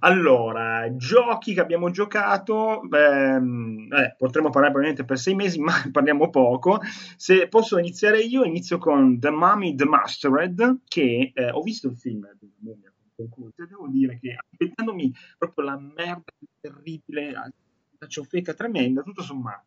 Allora, giochi che abbiamo giocato, ehm, eh, potremmo parlare probabilmente per sei mesi, ma parliamo poco. Se posso iniziare io, inizio con The Mummy The Mastered, che eh, ho visto il film di Mummia con Cruise, e devo dire che aspettandomi proprio la merda terribile, la ciofeca tremenda, tutto sommato.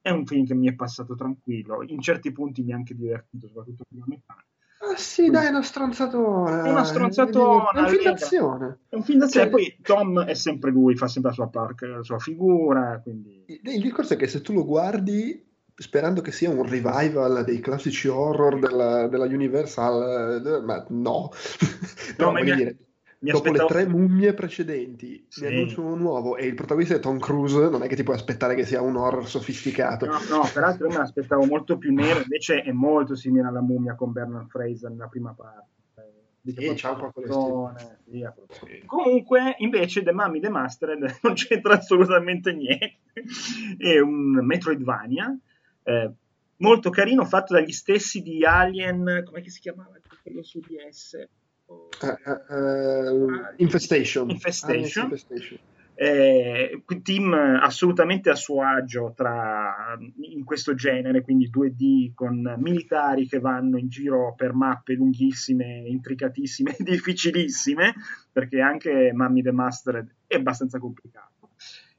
È un film che mi è passato tranquillo, in certi punti mi ha anche divertito, soprattutto prima metà. Ah, sì, dai, è una stronzatona. È una stronzatona, È un film d'azione. È un film d'azione, Cioè- poi Tom è sempre lui, fa sempre la sua, par- la sua figura, quindi... Il discorso è che se tu lo guardi sperando che sia un revival dei classici horror della, della Universal, eh, ma no. No, No, ma mi- dire, mi dopo aspettavo- le tre mummie precedenti, Sì. ne annunciano uno nuovo e il protagonista è Tom Cruise, non è che ti puoi aspettare che sia un horror sofisticato. No, no, peraltro io me l'aspettavo molto più nero, invece è molto simile alla mummia con Bernard Fraser nella prima parte. Sì, c'ha un po' quello Zone, sì. Comunque, invece, The Mummy The Mastered non c'entra assolutamente niente. È un Metroidvania eh, molto carino, fatto dagli stessi di Alien, come si chiamava quello su DS? Eh, eh, Infestation. Infestation. Ah, Infestation. Eh, team assolutamente a suo agio tra, in questo genere, quindi 2D con militari che vanno in giro per mappe lunghissime, intricatissime, difficilissime, perché anche Mummy the Mastered è abbastanza complicato.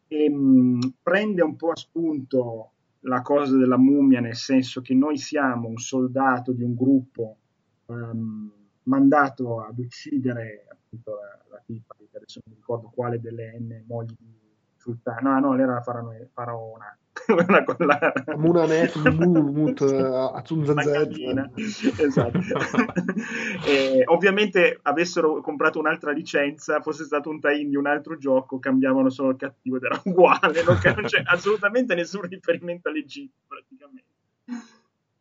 E, mh, prende un po' a spunto la cosa della mummia, nel senso che noi siamo un soldato di un gruppo ehm, mandato ad uccidere appunto la, tipa, che adesso non ricordo quale delle N mogli di sultano, no, no, era la faraone- faraona, con la- Munanet, gallina. esatto. E, ovviamente avessero comprato un'altra licenza, fosse stato un tie-in di un altro gioco, cambiavano solo il cattivo ed era uguale, non, non c'è assolutamente nessun riferimento all'Egitto praticamente.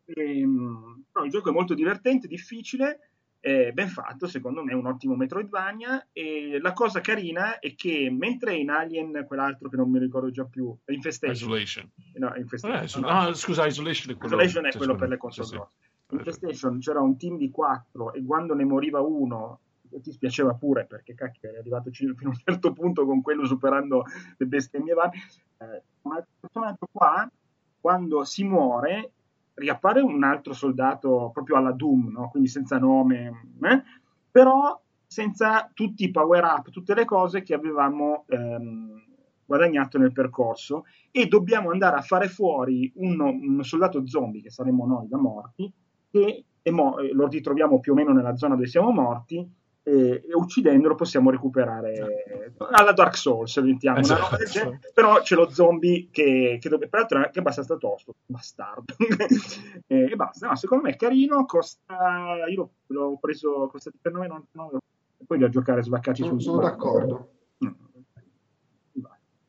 Ehm, però il gioco è molto divertente, difficile, eh, ben fatto, secondo me è un ottimo Metroidvania e la cosa carina è che mentre in Alien, quell'altro che non mi ricordo già più, Infestation, Isolation. no, Infestation, Eh, su- no, ah, scusa, Isolation è quello. Isolation è quello per le console Sì, sì. grosse. In PlayStation c'era un team di quattro e quando ne moriva uno ti spiaceva pure perché cacchio eri arrivato fino a un certo punto con quello superando le bestemmie varie. Eh, un altro personaggio qua, quando si muore, riappare un altro soldato proprio alla Doom, no? quindi senza nome, eh? però senza tutti i power up, tutte le cose che avevamo ehm, guadagnato nel percorso e dobbiamo andare a fare fuori un, un soldato zombie, che saremmo noi da morti, che mo- lo ritroviamo più o meno nella zona dove siamo morti, e, e uccidendolo possiamo recuperare alla Dark Souls, mettiamo, una roba del Esatto. genere. però c'è lo zombie che, che dove- peraltro è anche abbastanza tosto, bastardo, e, e basta, no, secondo me è carino, costa, io l'ho, preso, costa 19,99 e poi da giocare svaccati Sono, sul sono d'accordo. Mm.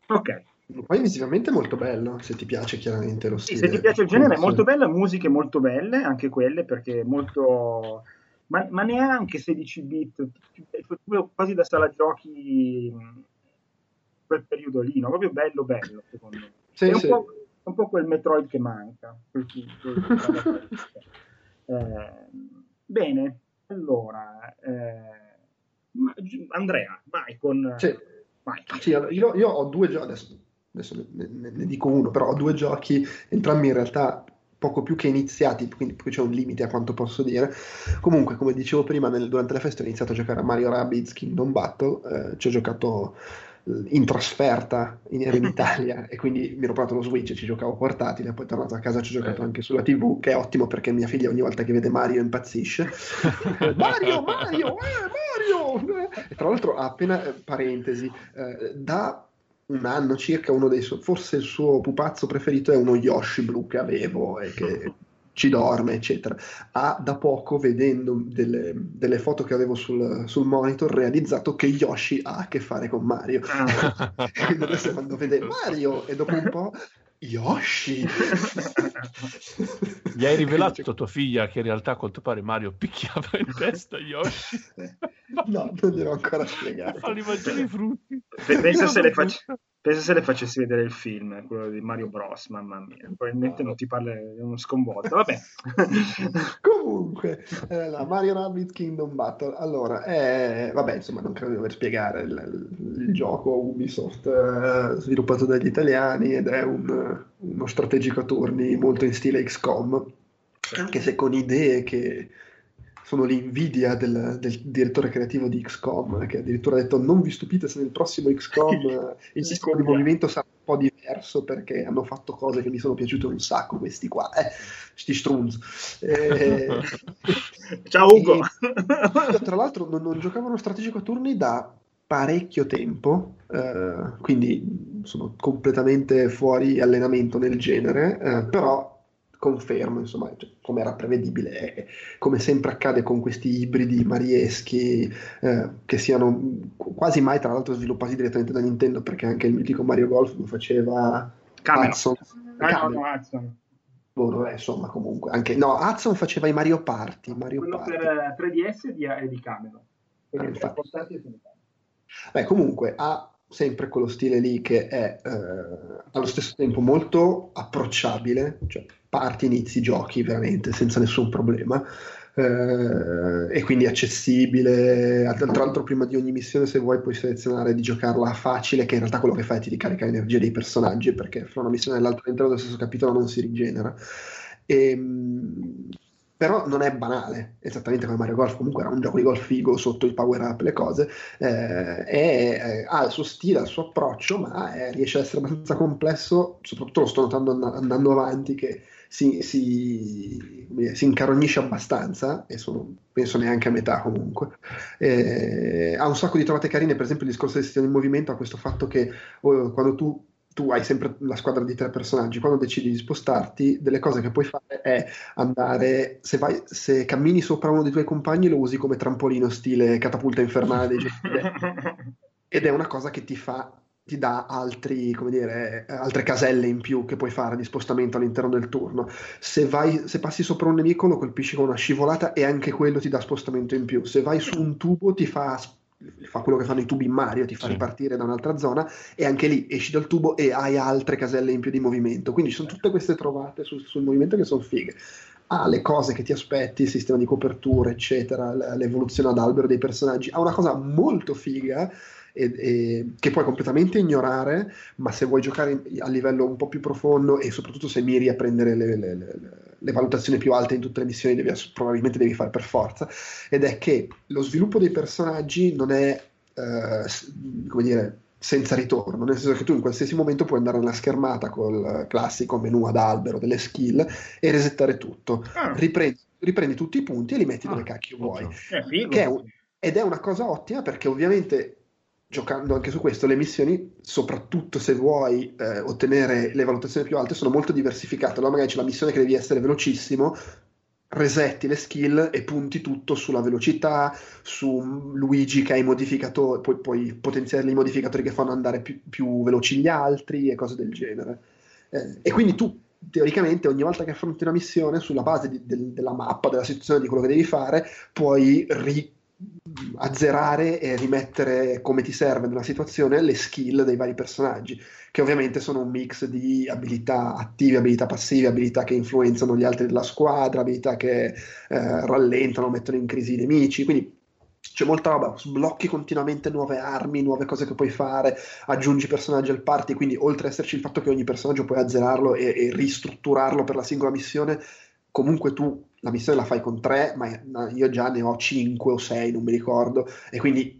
Ok, Poi visivamente è molto bello, se ti piace chiaramente lo sì, stile. se ti piace il genere è Sì. molto bello, musiche molto belle, anche quelle, perché molto... Ma, ma neanche 16 bit, quasi da sala giochi quel periodo lì, no? proprio bello bello secondo me. Sì, è un, sì. po', un po' quel Metroid che manca. quel- quel- Eh, bene, allora, eh, ma- Andrea, vai con... Sì. vai. Sì, io, io ho due giochi, adesso, adesso ne, ne- ne dico uno, però ho due giochi, entrambi in realtà poco più che iniziati, quindi qui c'è un limite a quanto posso dire. Comunque, come dicevo prima, nel, durante le feste ho iniziato a giocare a Mario Rabbids Kingdom Battle, eh, ci ho giocato eh, in trasferta in, in Italia e quindi mi ero provato lo Switch e ci giocavo portatile, poi tornato a casa ci ho giocato anche sulla TV, che è ottimo perché mia figlia ogni volta che vede Mario impazzisce. Mario, Mario, eh, Mario! E tra l'altro appena, eh, parentesi, eh, da un anno circa uno dei suoi, forse il suo pupazzo preferito è uno Yoshi blu che avevo e che ci dorme, eccetera. Ha da poco, vedendo delle, delle foto che avevo sul, sul, monitor, realizzato che Yoshi ha a che fare con Mario. Ah. Quindi adesso quando vede Mario e dopo un po' Yoshi! Gli hai rivelato a tua figlia che in realtà a quanto pare Mario picchiava in testa Yoshi? no, non gliel'ho ancora spiegato. Fargli mangiare i frutti. Pensa se, faccio, pensa se, le facessi vedere il film, quello di Mario Bros, mamma mia. Probabilmente non ti parla, uno sconvolto. Vabbè. Comunque, eh, la Mario Rabbit Kingdom Battle. Allora, eh, vabbè, insomma, non credo di dover spiegare il, il, il gioco Ubisoft eh, sviluppato dagli italiani ed è un uno strategico a turni molto in stile XCOM, anche se con idee che sono l'invidia del, del, direttore creativo di XCOM, che addirittura ha detto non vi stupite se nel prossimo XCOM il sistema di movimento sarà un po' diverso perché hanno fatto cose che mi sono piaciute un sacco questi qua, eh, sti strunz. Eh, Ciao Ugo! E, tra l'altro non, non giocavano strategico a turni da parecchio tempo, eh, quindi sono completamente fuori allenamento nel genere, eh, però confermo, insomma, cioè, come era prevedibile, eh, come sempre accade con questi ibridi marieschi eh, che siano quasi mai tra l'altro sviluppati direttamente da Nintendo, perché anche il mitico Mario Golf lo faceva Cameron. Hudson. Ah, Hudson. Boh, insomma, comunque, anche, no, Hudson faceva i Mario Party. Mario Quello Party. per 3DS di, di Cameron. Quelli ah, portati e Beh, comunque ha sempre quello stile lì che è eh, allo stesso tempo molto approcciabile, cioè parti, inizi, giochi veramente senza nessun problema. Eh, e quindi accessibile. Tra l'altro, prima di ogni missione, se vuoi, puoi selezionare di giocarla facile, che in realtà quello che fai è ti ricarica l'energia dei personaggi, perché fra una missione e l'altra all'interno dello stesso capitolo non si rigenera. E, ehm, però non è banale, esattamente come Mario Golf, comunque era un gioco di golf figo sotto il power up, le cose, eh, è, eh, ha il suo stile, il suo approccio, ma è, riesce ad essere abbastanza complesso, soprattutto lo sto notando and- andando avanti, che si, si, si, incarognisce abbastanza, e sono, penso neanche a metà comunque. Eh, ha un sacco di trovate carine, per esempio il discorso del sistema in movimento ha questo fatto che oh, quando tu tu hai sempre la squadra di tre personaggi, quando decidi di spostarti, delle cose che puoi fare è andare, se, vai, se cammini sopra uno dei tuoi compagni lo usi come trampolino stile catapulta infernale dei ed è una cosa che ti fa ti dà altri, dire, altre caselle in più che puoi fare di spostamento all'interno del turno. Se, vai, se passi sopra un nemico lo colpisci con una scivolata e anche quello ti dà spostamento in più. Se vai su un tubo ti fa fa quello che fanno i tubi in Mario, ti fa sì. ripartire da un'altra zona e anche lì esci dal tubo e hai altre caselle in più di movimento. Quindi ci sono tutte queste trovate sul, sul movimento che sono fighe. Ha le cose che ti aspetti, il sistema di copertura, eccetera, l'evoluzione ad albero dei personaggi. Ha una cosa molto figa e, e, che puoi completamente ignorare, ma se vuoi giocare a livello un po' più profondo e soprattutto se miri a prendere le, le, le, le valutazioni più alte in tutte le missioni, devi, probabilmente devi fare per forza, ed è che lo sviluppo dei personaggi non è, eh, come dire, senza ritorno, nel senso che tu in qualsiasi momento puoi andare nella schermata col classico menu ad albero delle skill e resettare tutto. Ah. Riprendi, riprendi, tutti i punti e li metti ah, dove cacchio vuoi. È un, ed è una cosa ottima perché ovviamente giocando anche su questo, le missioni, soprattutto se vuoi eh, ottenere le valutazioni più alte, sono molto diversificate. Allora magari c'è la missione che devi essere velocissimo, resetti le skill e punti tutto sulla velocità, su Luigi che ha i modificatori, poi puoi potenziare i modificatori che fanno andare più, più veloci gli altri e cose del genere. Eh, e quindi tu teoricamente ogni volta che affronti una missione sulla base di, del, della mappa, della situazione, di quello che devi fare, puoi ri- azzerare e rimettere come ti serve nella situazione le skill dei vari personaggi, che ovviamente sono un mix di abilità attive, abilità passive, abilità che influenzano gli altri della squadra, abilità che eh, rallentano, mettono in crisi i nemici, quindi c'è molta roba, sblocchi continuamente nuove armi, nuove cose che puoi fare, aggiungi personaggi al party, quindi oltre ad esserci il fatto che ogni personaggio puoi azzerarlo e, e ristrutturarlo per la singola missione, comunque tu la missione la fai con tre, ma io già ne ho cinque o sei, non mi ricordo, e quindi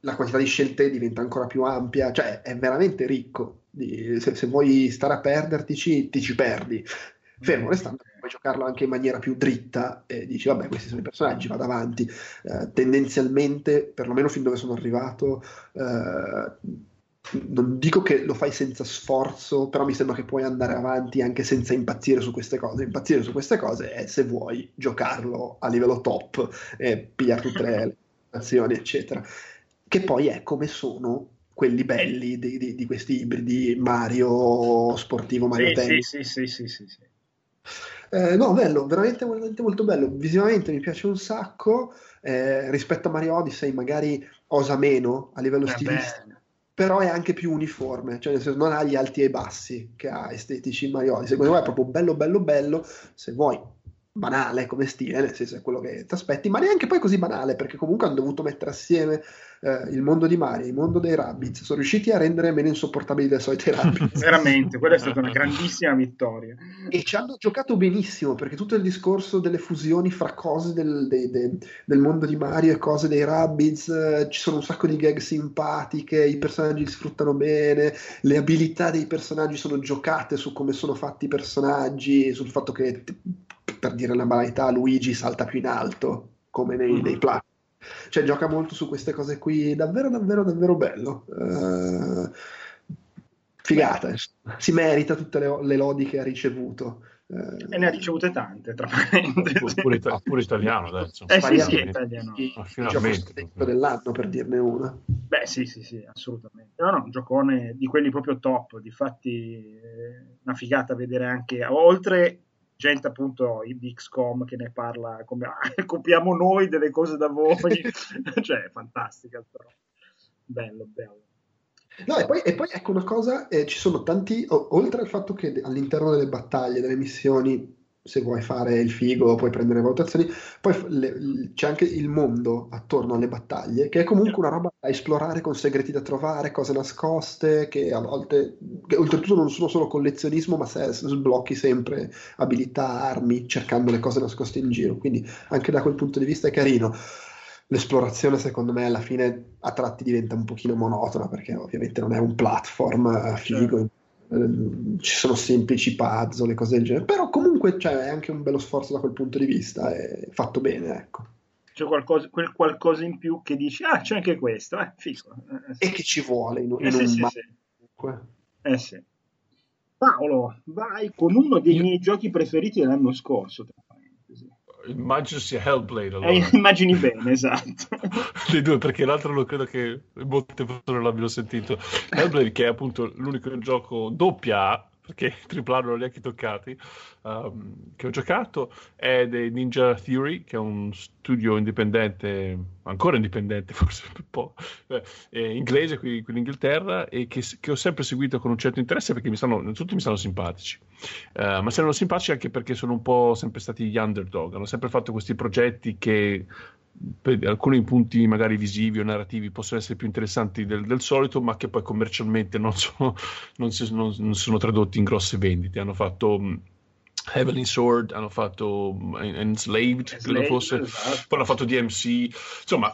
la quantità di scelte diventa ancora più ampia, cioè è veramente ricco. Se, se vuoi stare a perderti, ti ci perdi. Fermo restando puoi giocarlo anche in maniera più dritta e dici vabbè questi sono i personaggi, vado avanti. Eh, tendenzialmente, perlomeno fin dove sono arrivato, eh, non dico che lo fai senza sforzo, però mi sembra che puoi andare avanti anche senza impazzire su queste cose. Impazzire su queste cose è se vuoi giocarlo a livello top e pigliare tutte le azioni, eccetera. Che poi è come sono quelli belli di, di, di questi ibridi Mario sportivo, Mario sì, Tennis. Sì, sì, sì, sì, sì. Eh, no, bello, veramente, veramente, molto bello. Visivamente mi piace un sacco. Eh, rispetto a Mario Odyssey, magari osa meno a livello Eh, stilistico. Però è anche più uniforme, cioè nel senso non ha gli alti e i bassi che ha estetici in Mario Odyssey. Secondo me è proprio bello, bello, bello. Se vuoi, banale come stile, nel senso è quello che ti aspetti, ma neanche poi così banale, perché comunque hanno dovuto mettere assieme eh, il mondo di Mario, il mondo dei Rabbids. Sono riusciti a rendere meno insopportabili del solito i Rabbids. Veramente, quella è stata una grandissima vittoria. E ci hanno giocato benissimo perché tutto il discorso delle fusioni fra cose del, dei- dei- del mondo di Mario e cose dei Rabbids, eh, ci sono un sacco di gag simpatiche, i personaggi li sfruttano bene, le abilità dei personaggi sono giocate su come sono fatti i personaggi, sul fatto che, t- per dire la banalità, Luigi salta più in alto, come nei, Mhm. nei plat. Cioè gioca molto su queste cose qui, davvero, davvero, davvero bello. Eh, figata, si merita tutte le, le lodi che ha ricevuto. Eh, E ne ha ricevute tante, tra parentesi. Pure, ita- pure italiano adesso. Eh sì, sì, è italiano. il gioco finalmente. dell'anno per dirne una. Beh, sì, sì, sì, assolutamente. No, no, un giocone di quelli proprio top. Difatti, eh, una figata vedere anche, oltre gente appunto di XCOM che ne parla come "Ah, copiamo noi delle cose da voi. cioè, è fantastica però. Bello, bello. No, e poi, e poi ecco una cosa, eh, ci sono tanti, oltre al fatto che all'interno delle battaglie, delle missioni, se vuoi fare il figo puoi prendere valutazioni, poi le- c'è anche il mondo attorno alle battaglie, che è comunque una roba da esplorare con segreti da trovare, cose nascoste, che a volte, che oltretutto non sono solo collezionismo, ma se, sblocchi sempre abilità, armi, cercando le cose nascoste in giro, quindi anche da quel punto di vista è carino. L'esplorazione, secondo me, alla fine a tratti diventa un pochino monotona perché ovviamente non è un platform eh, figo. Eh, Ci sono semplici puzzle e cose del genere, però comunque cioè, è anche un bello sforzo da quel punto di vista. È fatto bene, ecco. C'è qualcosa, quel qualcosa in più che dici, ah, c'è anche questo, eh, figo. Eh, sì. E che ci vuole in, in Eh, un sì, ma- sì. Eh sì. Paolo, vai con uno dei Io- miei giochi preferiti dell'anno scorso, tra. Immagino sia Hellblade allora. Eh, immagini bene, esatto. dei due perché l'altro non credo che molte persone l'abbiano sentito Hellblade che è appunto l'unico gioco doppia A perché tripla A non li ho neanche toccati um, che ho giocato è dei Ninja Theory che è un studio indipendente ancora indipendente forse un po' eh, eh, inglese qui, qui in Inghilterra e che, che ho sempre seguito con un certo interesse perché mi stanno, innanzitutto mi stanno simpatici eh, ma stanno simpatici anche perché sono un po' sempre stati gli underdog hanno sempre fatto questi progetti che per alcuni punti magari visivi o narrativi possono essere più interessanti del, del solito, ma che poi commercialmente non sono, non si- non- non sono tradotti in grosse vendite. Hanno fatto Heavenly Sword, hanno fatto mh, Enslaved, credo fosse, esatto. poi hanno fatto DMC, insomma,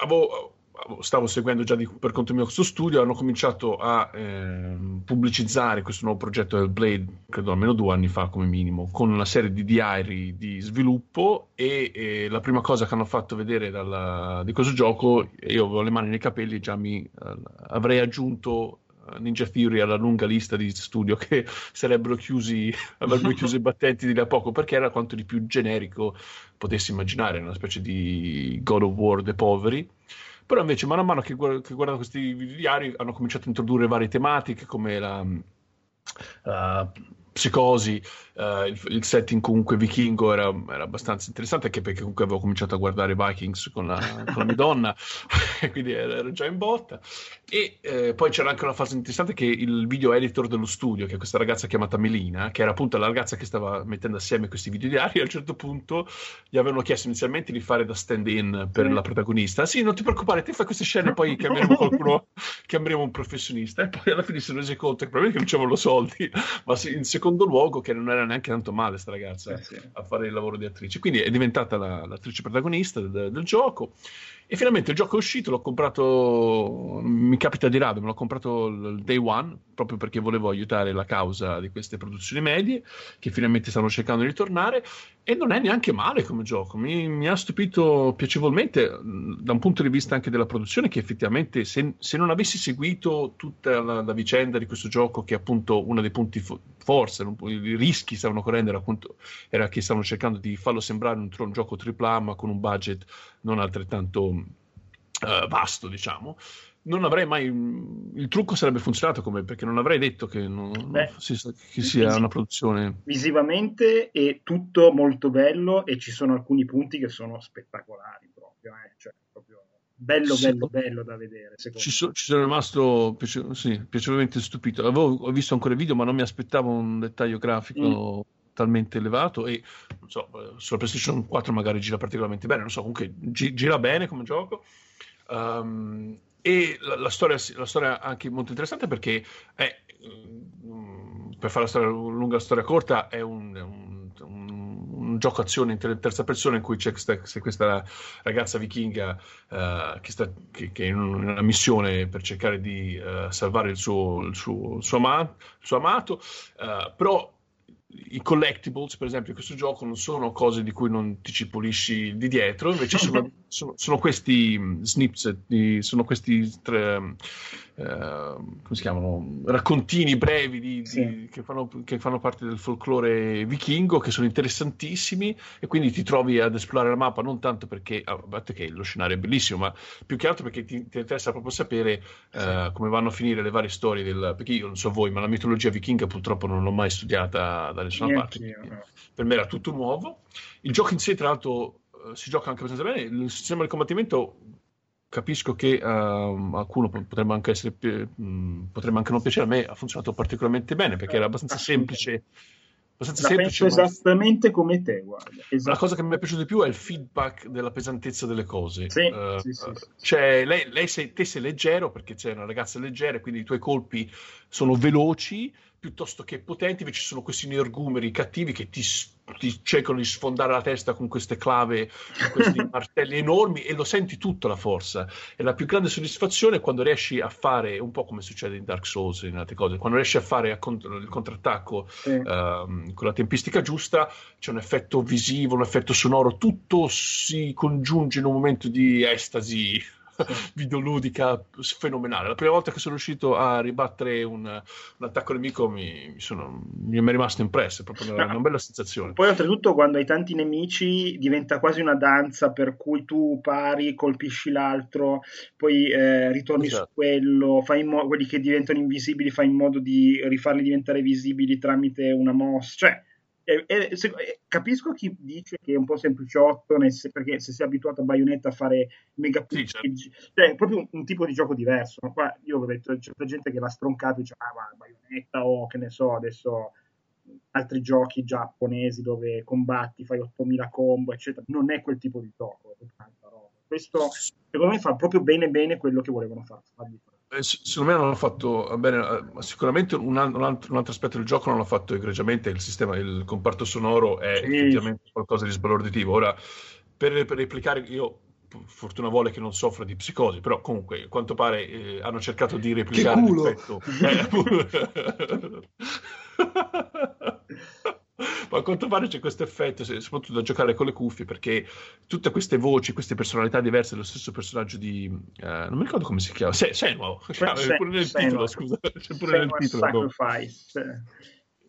avevo- stavo seguendo già di- per conto mio questo studio, hanno cominciato a ehm, pubblicizzare questo nuovo progetto del Blade, credo almeno due anni fa come minimo, con una serie di diari di sviluppo e, e la prima cosa che hanno fatto vedere dalla- di questo gioco, io avevo le mani nei capelli, già mi eh, avrei aggiunto eh, Ninja Theory alla lunga lista di studio che sarebbero chiusi, avrebbero chiuso i battenti di là a poco perché era quanto di più generico potessi immaginare, una specie di God of War dei poveri. Però invece, mano a mano che, guard- che guardavo questi diari, hanno cominciato a introdurre varie tematiche come la, la psicosi, uh, il, il, setting comunque vichingo era, era, abbastanza interessante anche perché comunque avevo cominciato a guardare Vikings con la, con la mia donna quindi ero già in botta. E eh, poi c'era anche una fase interessante che il video editor dello studio che è questa ragazza chiamata Melina che era appunto la ragazza che stava mettendo assieme questi video diari a un certo punto gli avevano chiesto inizialmente di fare da stand in per mm. la protagonista. Sì non ti preoccupare te fai queste scene poi chiameremo qualcuno chiameremo un professionista e poi alla fine si sono resi conto che probabilmente non c'erano soldi ma in secondo luogo che non era neanche tanto male sta ragazza eh sì. a fare il lavoro di attrice. Quindi è diventata la, l'attrice protagonista del, del, gioco. E finalmente il gioco è uscito, l'ho comprato, mi capita di rado, me l'ho comprato il day one, proprio perché volevo aiutare la causa di queste produzioni medie, che finalmente stanno cercando di ritornare, e non è neanche male come gioco, mi, mi ha stupito piacevolmente da un punto di vista anche della produzione, che effettivamente se, se non avessi seguito tutta la, la, vicenda di questo gioco, che è appunto uno dei punti fo- forse, i rischi stavano correndo, era, appunto, era che stavano cercando di farlo sembrare un, un gioco AAA, ma con un budget non altrettanto uh, vasto, diciamo, non avrei mai. Il trucco sarebbe funzionato come perché non avrei detto che, non, Beh, si, che sia una produzione. Visivamente è tutto molto bello e ci sono alcuni punti che sono spettacolari proprio, eh? cioè, proprio bello, sì, bello, bello da vedere. Ci, so, ci, sono rimasto piace- sì, piacevolmente stupito. Avevo ho visto ancora il video, ma non mi aspettavo un dettaglio grafico. Mm talmente elevato e non so, sulla PlayStation 4 magari gira particolarmente bene, non so, comunque gi- gira bene come gioco. Um, e la, la, storia, la, storia, anche molto interessante perché è, mm, per fare la storia, lunga storia corta, è un, un, un, un gioco azione in terza persona in cui c'è questa, questa ragazza vichinga uh, che, sta, che, che, è in una missione per cercare di uh, salvare il suo, il suo, il suo, amato, il suo amato uh, però i collectibles, per esempio, in questo gioco non sono cose di cui non ti ci pulisci di dietro, invece sono, sono, sono questi mm, snips, sono questi tre, eh, come si chiamano? Raccontini brevi di, sì. di, che, fanno, che, fanno, parte del folklore vichingo, che sono interessantissimi e quindi ti trovi ad esplorare la mappa non tanto perché, a parte che lo scenario è bellissimo, ma più che altro perché ti, ti interessa proprio sapere sì. uh, come vanno a finire le varie storie del... perché io non so voi, ma la mitologia vichinga purtroppo non l'ho mai studiata da nessuna parte. No. Per me era tutto nuovo. Il gioco in sé, tra l'altro, eh, si gioca anche abbastanza bene. Il sistema di combattimento capisco che uh, a qualcuno potrebbe anche, essere, mh, potrebbe anche non piacere, a me ha funzionato particolarmente bene perché era abbastanza semplice. Abbastanza La semplice penso ma... esattamente come te, guarda. La cosa che mi è piaciuto di più è il feedback della pesantezza delle cose. Sì, uh, sì, sì, cioè, lei, lei sei, te sei leggero perché c'è una ragazza leggera, quindi i tuoi colpi sono veloci, piuttosto che potenti, invece ci sono questi energumeri cattivi che ti, ti, cercano di sfondare la testa con queste clave, con questi martelli enormi e lo senti tutto la forza. E la più grande soddisfazione è quando riesci a fare, un po' come succede in Dark Souls e in altre cose, quando riesci a fare il contrattacco sì. uh, con la tempistica giusta, c'è un effetto visivo, un effetto sonoro, tutto si congiunge in un momento di estasi videoludica fenomenale. La prima volta che sono riuscito a ribattere un, un attacco nemico mi, sono, mi, è rimasto impresso, è proprio una, una, bella sensazione. Poi oltretutto quando hai tanti nemici diventa quasi una danza per cui tu pari, colpisci l'altro, poi eh, ritorni esatto. su quello, fai in mo- quelli che diventano invisibili fai in modo di rifarli diventare visibili tramite una mossa, cioè eh, eh, se, eh, capisco chi dice che è un po' sempliciotto se, perché se sei abituato a Bayonetta a fare mega sì, certo. cioè, è proprio un, un, tipo di gioco diverso no? Qua io ho detto c'è gente che l'ha stroncato e dice ah ma Bayonetta o che ne so adesso altri giochi giapponesi dove combatti fai 8000 combo eccetera non è quel tipo di gioco questo secondo me fa proprio bene bene quello che volevano fare eh, secondo me non hanno fatto bene, eh, sicuramente un altro, un, altro, un altro, aspetto del gioco non l'ha fatto egregiamente, il sistema, il comparto sonoro è sì. effettivamente qualcosa di sbalorditivo. Ora, per, per replicare, io fortuna vuole che non soffra di psicosi, però comunque, a quanto pare, eh, hanno cercato di replicare l'effetto. Eh, ma a quanto pare c'è questo effetto, soprattutto da giocare con le cuffie, perché tutte queste voci, queste personalità diverse dello stesso personaggio di... Uh, non mi ricordo come si chiama, Se, Senua, c'è pure nel titolo, scusa, c'è pure nel titolo.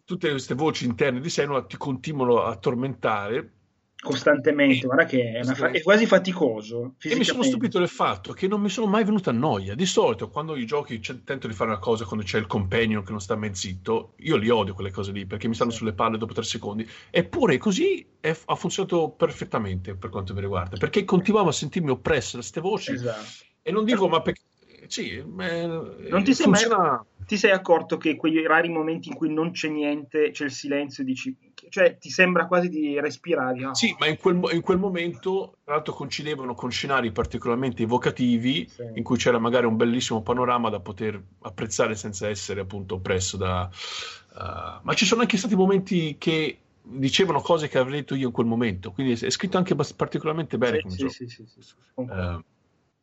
Tutte queste voci interne di Senua ti continuano a tormentare costantemente, guarda che è, fa- è quasi faticoso. E mi sono stupito del fatto che non mi sono mai venuta a noia. Di solito, quando i giochi tento di fare una cosa, quando c'è il companion che non sta mai zitto, io li odio quelle cose lì perché mi stanno sulle palle dopo tre secondi. Eppure così è, ha funzionato perfettamente per quanto mi riguarda, perché continuavo a sentirmi oppresso da queste voci. Esatto. E non dico, ma perché sì, eh, non ti, funziona... mai, ti sei accorto che quei rari momenti in cui non c'è niente, c'è il silenzio, dici, cioè ti sembra quasi di respirare. No? Sì, ma in quel, in quel, momento, tra l'altro, coincidevano con scenari particolarmente evocativi, sì. in cui c'era magari un bellissimo panorama da poter apprezzare senza essere appunto oppresso da... Uh, ma ci sono anche stati momenti che dicevano cose che avrei detto io in quel momento, quindi è scritto anche particolarmente bene sì, sì. Sì, sì, sì, sì. Uh,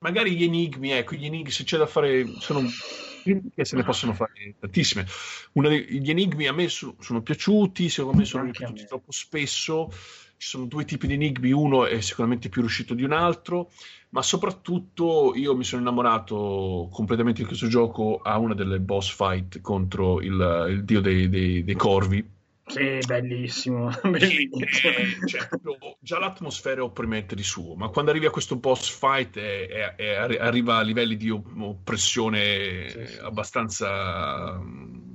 magari gli enigmi, ecco, gli enigmi, se c'è da fare, sono che se ne possono fare tantissime. Dei, gli enigmi a me sono, sono piaciuti, secondo me sono ripetuti troppo spesso. Ci sono due tipi di enigmi, uno è sicuramente più riuscito di un altro, ma soprattutto io mi sono innamorato completamente di questo gioco a una delle boss fight contro il, il dio dei, dei, dei corvi sì, bellissimo. bellissimo. Che, cioè, già l'atmosfera è opprimente di suo, ma quando arrivi a questo boss fight è, è, è, arriva a livelli di oppressione sì, sì. abbastanza,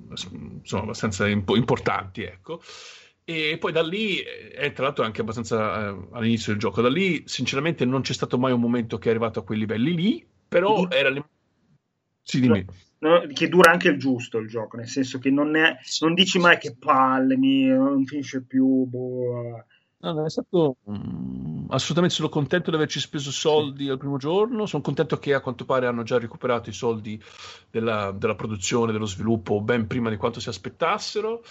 insomma, abbastanza imp- importanti, ecco. E poi da lì, è tra l'altro anche abbastanza eh, all'inizio del gioco, da lì sinceramente non c'è stato mai un momento che è arrivato a quei livelli lì, però mm. era... Sì, dimmi. No no, che dura anche il giusto il gioco, nel senso che non, è, non dici mai che palle, mi, non finisce più. Boh. No, è stato mm, assolutamente sono contento di averci speso soldi sì. al primo giorno. Sono contento che a quanto pare hanno già recuperato i soldi della, della produzione, dello sviluppo ben prima di quanto si aspettassero.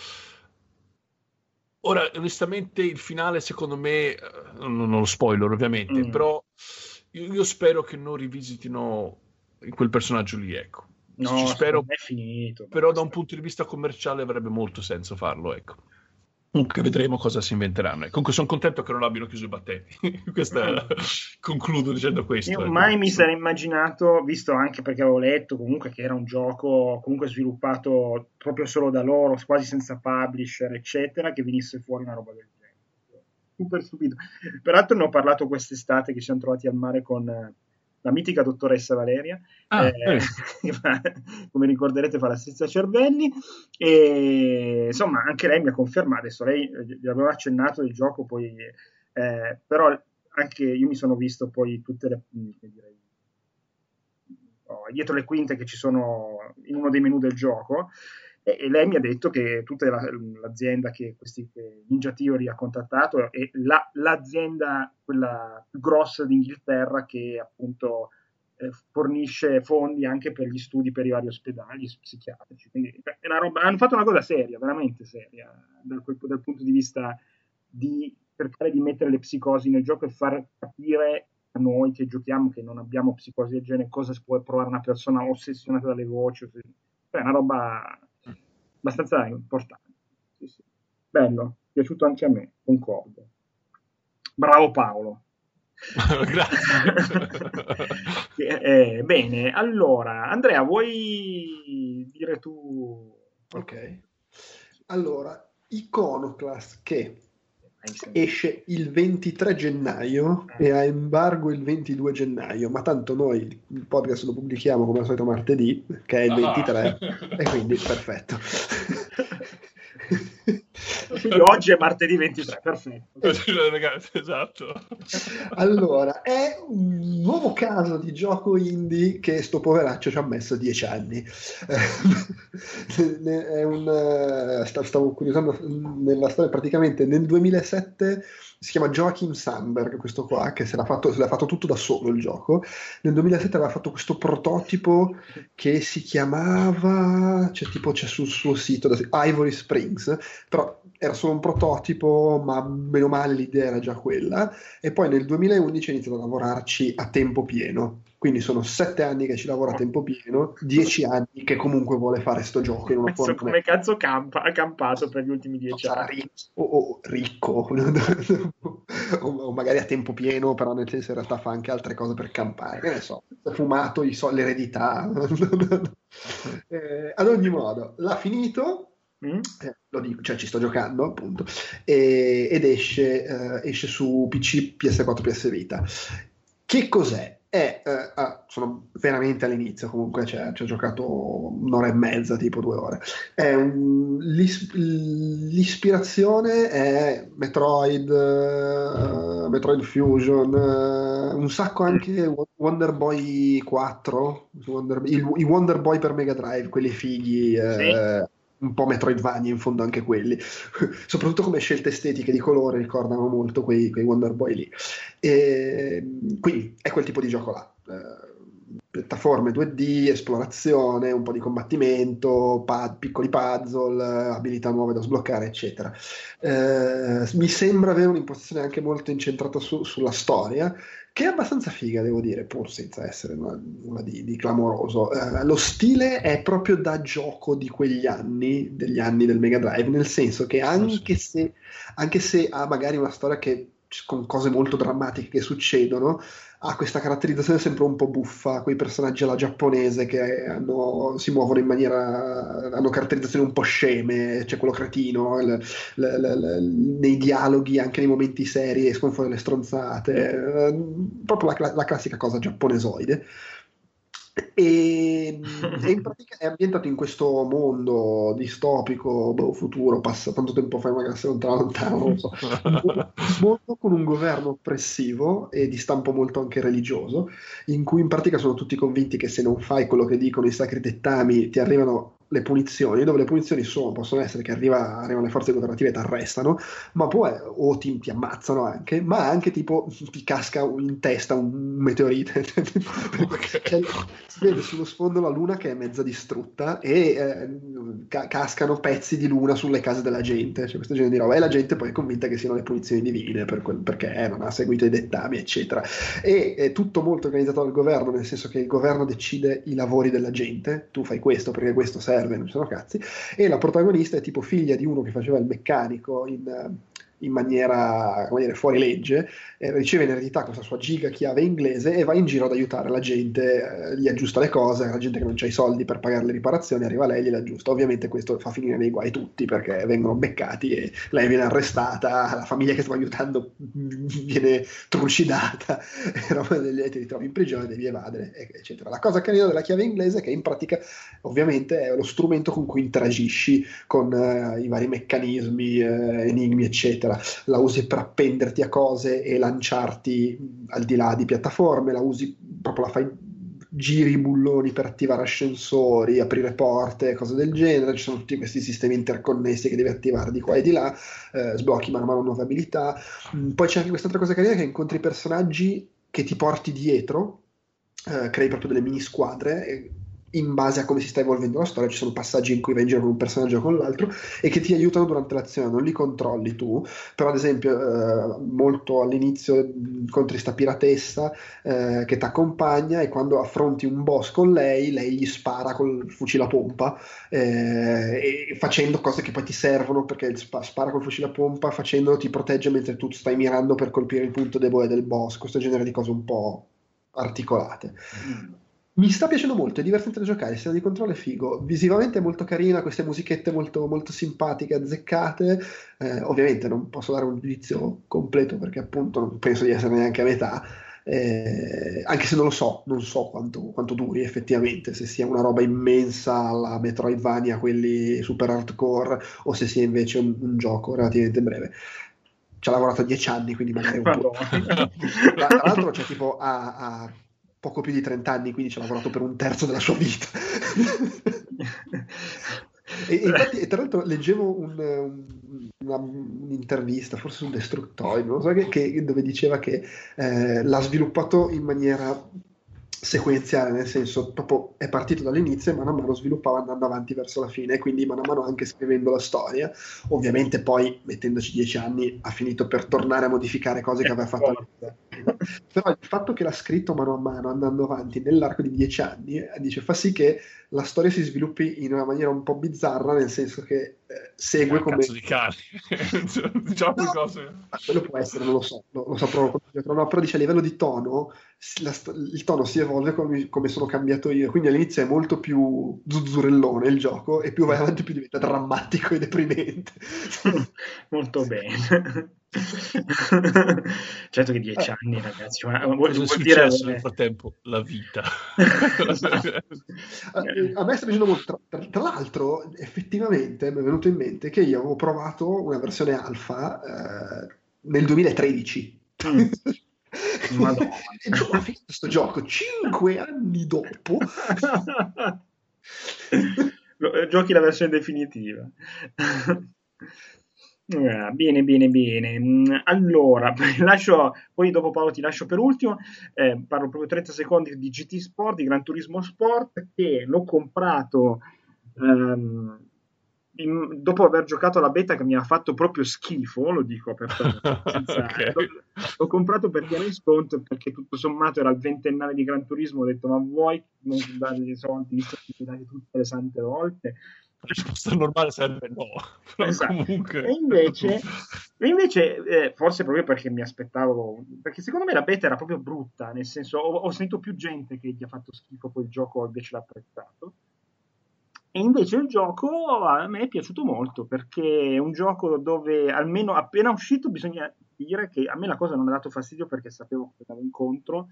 Ora, onestamente, il finale, secondo me, eh, non, non lo spoiler ovviamente, mm. però io, io, spero che non rivisitino quel personaggio lì, ecco. No, spero, è finito. Però da un punto di vista commerciale avrebbe molto senso farlo, ecco. Comunque vedremo cosa si inventeranno. E comunque sono contento che non abbiano chiuso i battenti. Questa, mm. concludo dicendo questo. Io ecco. mai mi sarei immaginato, visto anche perché avevo letto comunque che era un gioco comunque sviluppato proprio solo da loro, quasi senza publisher, eccetera, che venisse fuori una roba del genere. Super stupido. Peraltro ne ho parlato quest'estate che ci siamo trovati al mare con la mitica dottoressa Valeria, ah, eh, eh. come ricorderete fa la strizza cervelli, e insomma anche lei mi ha confermato, adesso lei eh, gli aveva accennato il gioco, poi, eh, però anche io mi sono visto poi tutte le... Mm, direi, oh, dietro le quinte che ci sono in uno dei menu del gioco, e lei mi ha detto che tutta la, l'azienda che questi che Ninja Theory ha contattato è la, l'azienda quella più grossa d'Inghilterra che appunto eh, fornisce fondi anche per gli studi per i vari ospedali psichiatrici. Quindi roba, hanno fatto una cosa seria, veramente seria, dal, dal punto di vista di cercare di mettere le psicosi nel gioco e far capire a noi che giochiamo che non abbiamo psicosi del genere cosa può provare una persona ossessionata dalle voci. È una roba abbastanza importante. Sì, sì. Bello, piaciuto anche a me, concordo. Bravo Paolo. Grazie. eh, bene, allora, Andrea, vuoi dire tu? Ok. Allora, Iconoclast che esce il 23 gennaio eh. e ha embargo il 22 gennaio, ma tanto noi il podcast lo pubblichiamo come al solito martedì, che è il 23, ah. e quindi perfetto. Quindi oggi è martedì 23, perfetto. esatto. Allora, è un nuovo caso di gioco indie che sto poveraccio ci ha messo dieci anni. è un, stavo curiosando nella storia, praticamente nel 2007 si chiama Joachim Sandberg, questo qua, che se l'ha, fatto, se l'ha fatto tutto da solo il gioco. Nel 2007 aveva fatto questo prototipo che si chiamava, cioè tipo c'è sul suo sito, Ivory Springs, però era solo un prototipo, ma meno male l'idea era già quella. E poi nel 2011 ha iniziato a lavorarci a tempo pieno. Quindi sono sette anni che ci lavora a tempo pieno, dieci anni che comunque vuole fare sto gioco in una forma. Come cazzo campa, ha campato per gli ultimi dieci no, anni? Ricco, o, ricco, o, magari a tempo pieno, però nel senso in realtà fa anche altre cose per campare. Che ne so, ha fumato so- l'eredità. eh, ad ogni modo, l'ha finito Mm. Eh, lo dico, cioè ci sto giocando appunto, e, ed esce, eh, esce su PC, PS4, PS Vita. Che cos'è? È, eh, ah, sono veramente all'inizio, comunque cioè, ci ho giocato un'ora e mezza, tipo due ore. Un, l'is, l'ispirazione è Metroid, uh, Metroid Fusion, uh, un sacco anche Wonder Boy 4, Wonder, il, i Wonder Boy per Mega Drive, quelli fighi. Sì un po' Metroidvania in fondo anche quelli, soprattutto come scelte estetiche di colore ricordano molto quei, quei Wonder Boy lì. E, quindi è quel tipo di gioco là. Eh, piattaforme 2D, esplorazione, un po' di combattimento, pad, piccoli puzzle, abilità nuove da sbloccare, eccetera. Eh, mi sembra avere un'impostazione anche molto incentrata su, sulla storia, che è abbastanza figa, devo dire, pur senza essere una, una di, di, clamoroso. Uh, lo stile è proprio da gioco di quegli anni, degli anni del Mega Drive, nel senso che anche se, anche se ha magari una storia che, con cose molto drammatiche che succedono, ha questa caratterizzazione sempre un po' buffa, quei personaggi alla giapponese che hanno, si muovono in maniera, hanno caratterizzazioni un po' sceme, c'è quello cretino, l, l, l, nei dialoghi, anche nei momenti seri, escono fuori le stronzate, eh, proprio la, la classica cosa giapponesoide. E, e, in pratica è ambientato in questo mondo distopico, boh, futuro, passa tanto tempo fa, magari se lontano, lontano, non so. Un mondo con un governo oppressivo e di stampo molto anche religioso, in cui in pratica sono tutti convinti che se non fai quello che dicono i sacri dettami ti arrivano le punizioni, dove le punizioni sono, possono essere che arriva, arrivano le forze governative e ti arrestano, ma poi o ti, ti, ammazzano anche, ma anche tipo ti casca in testa un meteorite. okay. si vede sullo sfondo la luna che è mezza distrutta e eh, ca- cascano pezzi di luna sulle case della gente, cioè questo genere di roba, e la gente poi è convinta che siano le punizioni divine per quel, perché non ha seguito i dettami, eccetera. E è tutto molto organizzato dal governo, nel senso che il governo decide i lavori della gente, tu fai questo perché questo serve serve, non sono cazzi, e la protagonista è tipo figlia di uno che faceva il meccanico in, in maniera come dire, fuori legge, eh, riceve in eredità questa sua giga chiave inglese e va in giro ad aiutare la gente, eh, gli aggiusta le cose, la gente che non ha i soldi per pagare le riparazioni, arriva lei e gliele aggiusta. Ovviamente questo fa finire nei guai tutti perché vengono beccati e lei viene arrestata, la famiglia che sta aiutando viene trucidata, e ti ritrovi in prigione, devi evadere, eccetera. La cosa carina della chiave inglese è che in pratica ovviamente è lo strumento con cui interagisci con uh, i vari meccanismi, uh, enigmi, eccetera eccetera, la usi per appenderti a cose e lanciarti al di là di piattaforme, la usi proprio la fai giri i bulloni per attivare ascensori, aprire porte, cose del genere, ci sono tutti questi sistemi interconnessi che devi attivare di qua e di là, eh, sblocchi man mano nuove abilità. Mm, poi c'è anche quest'altra cosa carina che incontri personaggi che ti porti dietro, eh, crei proprio delle mini squadre in base a come si sta evolvendo la storia, ci sono passaggi in cui vai in giro con un personaggio o con l'altro e che ti aiutano durante l'azione, non li controlli tu, però ad esempio eh, molto all'inizio incontri sta piratessa eh, che ti accompagna e quando affronti un boss con lei, lei gli spara col fucile a pompa eh, facendo cose che poi ti servono perché spara col fucile a pompa facendolo ti protegge mentre tu stai mirando per colpire il punto debole del boss, questo genere di cose un po' articolate. Mm mi sta piacendo molto, è divertente da giocare, il sistema di controllo è figo, visivamente è molto carina, queste musichette molto, molto simpatiche, azzeccate, eh, ovviamente non posso dare un giudizio completo perché appunto non penso di essere neanche a metà, eh, anche se non lo so, non so quanto, quanto, duri effettivamente, se sia una roba immensa alla Metroidvania, quelli super hardcore, o se sia invece un, un gioco relativamente breve. Ci ha lavorato dieci anni, quindi magari un po'. Tra, l'altro, c'è tipo a, a poco più di 30 anni, quindi ci ha lavorato per un terzo della sua vita. e, infatti, e tra l'altro leggevo un, un, una, un'intervista, forse su Destructoid, non so che, che, dove diceva che eh, l'ha sviluppato in maniera sequenziale, nel senso proprio è partito dall'inizio e mano a mano sviluppava andando avanti verso la fine, quindi mano a mano anche scrivendo la storia, ovviamente poi mettendoci dieci anni ha finito per tornare a modificare cose che aveva fatto all'inizio. Però il fatto che l'ha scritto mano a mano andando avanti nell'arco di dieci anni eh, dice, fa sì che la storia si sviluppi in una maniera un po' bizzarra, nel senso che eh, segue come... Cazzo di cani. diciamo No, cose. quello può essere, non lo so, lo, lo saprò dietro, no, però dice a livello di tono, la il tono si evolve come, come sono cambiato io, quindi all'inizio è molto più zuzzurellone il gioco e più vai avanti più diventa drammatico e deprimente. Molto bene. certo che dieci anni, ragazzi, ma vuol, Cosa vuol dire nel frattempo? La vita. Eh, A me sta piacendo molto. Tra, tra- tra l'altro, effettivamente mi è venuto in mente che io avevo provato una versione alfa eh, nel 2013. Mm. E ho finito questo gioco cinque anni dopo. Giochi la versione definitiva. Ah, Bene, bene, bene. Mm, Allora, lascio, poi dopo Paolo ti lascio per ultimo, eh, parlo proprio 30 secondi di GT Sport, di Gran Turismo Sport, che l'ho comprato ehm, in- dopo aver giocato la beta che mi ha fatto proprio schifo, lo dico apertamente. senza- Ok. l'ho, l'ho comprato per chiaro in sconto perché tutto sommato era il ventennale di Gran Turismo, ho detto ma vuoi non dare i soldi, visto che mi dai tutte le sante volte? La risposta normale sarebbe no. Esatto. comunque... E invece, e invece eh, forse proprio perché mi aspettavo, perché secondo me la beta era proprio brutta, nel senso ho, ho sentito più gente che gli ha fatto schifo poi il gioco invece l'ha apprezzato. E invece il gioco a me è piaciuto molto perché è un gioco dove almeno appena uscito bisogna dire che a me la cosa non ha dato fastidio perché sapevo che andavo incontro,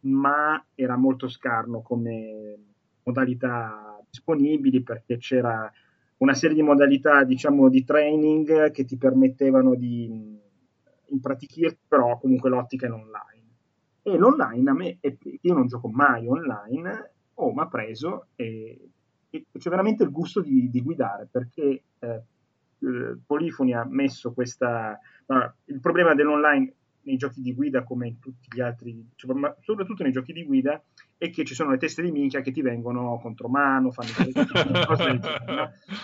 ma era molto scarno come modalità disponibili perché c'era una serie di modalità diciamo di training che ti permettevano di impratichirti però comunque l'ottica è l'online e l'online a me io non gioco mai online oh mi preso e, e c'è veramente il gusto di, di guidare perché eh, Polifoni ha messo questa il problema dell'online nei giochi di guida come in tutti gli altri cioè, ma soprattutto nei giochi di guida è che ci sono le teste di minchia che ti vengono contro mano, fanno cose?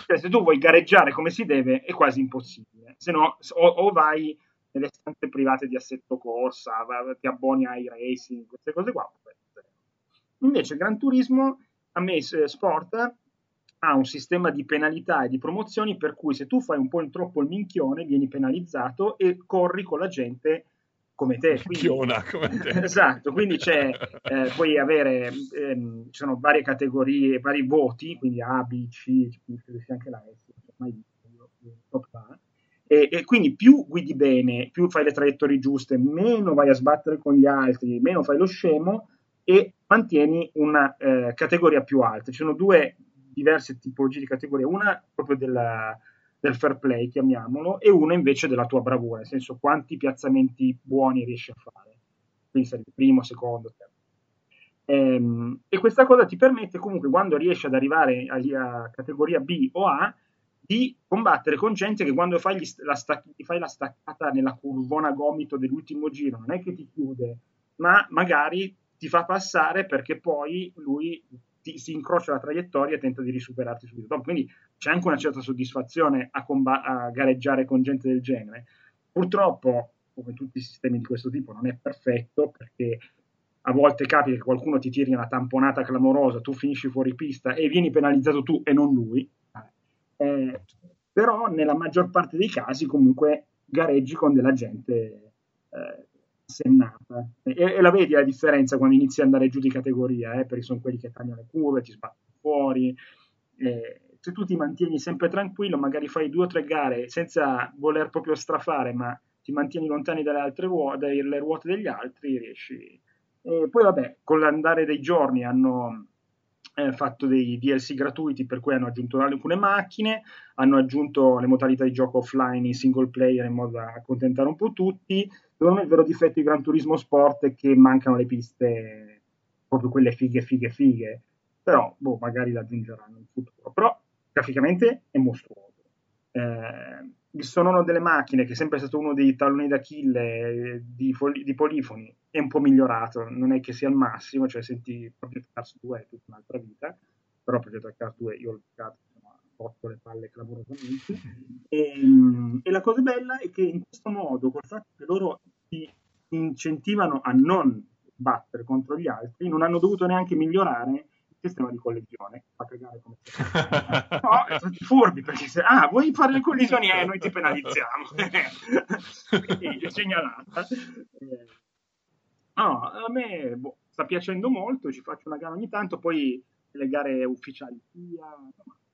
Cioè, se tu vuoi gareggiare come si deve è quasi impossibile, se no o, o vai nelle stanze private di assetto corsa, va- ti abboni ai racing, queste cose qua. Invece Gran Turismo, a me Sport ha un sistema di penalità e di promozioni per cui se tu fai un po' il troppo il minchione vieni penalizzato e corri con la gente come te. Quindi- Minchiona come te. esatto, quindi c'è, eh, puoi avere, ehm, ci sono varie categorie, vari voti, quindi A, B, C, credo sia anche la S, non so mai visto, io- A. E, e quindi più guidi bene, più fai le traiettorie giuste, meno vai a sbattere con gli altri, meno fai lo scemo e mantieni una eh, categoria più alta. Ci sono due diverse tipologie di categorie, una proprio della, del fair play, chiamiamolo, e una invece della tua bravura, nel senso quanti piazzamenti buoni riesci a fare. Quindi il primo, secondo, terzo. Ehm, e questa cosa ti permette comunque, quando riesci ad arrivare a, a categoria B o A, di combattere con gente che quando fai, st- la, stac- fai la staccata nella curvona gomito dell'ultimo giro, non è che ti chiude, ma magari ti fa passare perché poi lui ti- si incrocia la traiettoria e tenta di risuperarti subito dopo. Quindi c'è anche una certa soddisfazione a, comba- a gareggiare con gente del genere. Purtroppo, come tutti i sistemi di questo tipo, non è perfetto perché a volte capita che qualcuno ti tiri una tamponata clamorosa, tu finisci fuori pista e vieni penalizzato tu e non lui. Eh, però nella maggior parte dei casi comunque gareggi con della gente eh, sennata e, e la vedi la differenza quando inizi ad andare giù di categoria eh, perché sono quelli che tagliano le curve, ti sbattono fuori eh, se tu ti mantieni sempre tranquillo magari fai due o tre gare senza voler proprio strafare ma ti mantieni lontani dalle altre ruote, dalle ruote degli altri riesci e poi vabbè con l'andare dei giorni hanno eh, fatto dei DLC gratuiti per cui hanno aggiunto alcune macchine, hanno aggiunto le modalità di gioco offline in single player in modo da accontentare un po' tutti. Secondo me il vero difetto di Gran Turismo Sport è che mancano le piste, proprio quelle fighe, fighe, fighe. Però, boh, magari le aggiungeranno in futuro. Però, graficamente è mostruoso. Eh, il sonoro delle macchine, che è sempre stato uno dei talloni d'Achille eh, di, Foli- di Polifoni, è un po' migliorato. Non è che sia il massimo, cioè senti Project Cars 2 è tutta un'altra vita, però Project Cars 2 io l'ho giocato, rotto le palle clamorosamente. E, e la cosa bella è che in questo modo, col fatto che loro ti incentivano a non battere contro gli altri, non hanno dovuto neanche migliorare il sistema di collisione, fa cagare come No, sono furbi perché se, ah, vuoi fare le collisioni? Eh, noi ti penalizziamo. Quindi, segnalata. Eh, no, a me boh, sta piacendo molto, ci faccio una gara ogni tanto, poi le gare ufficiali insomma, eh,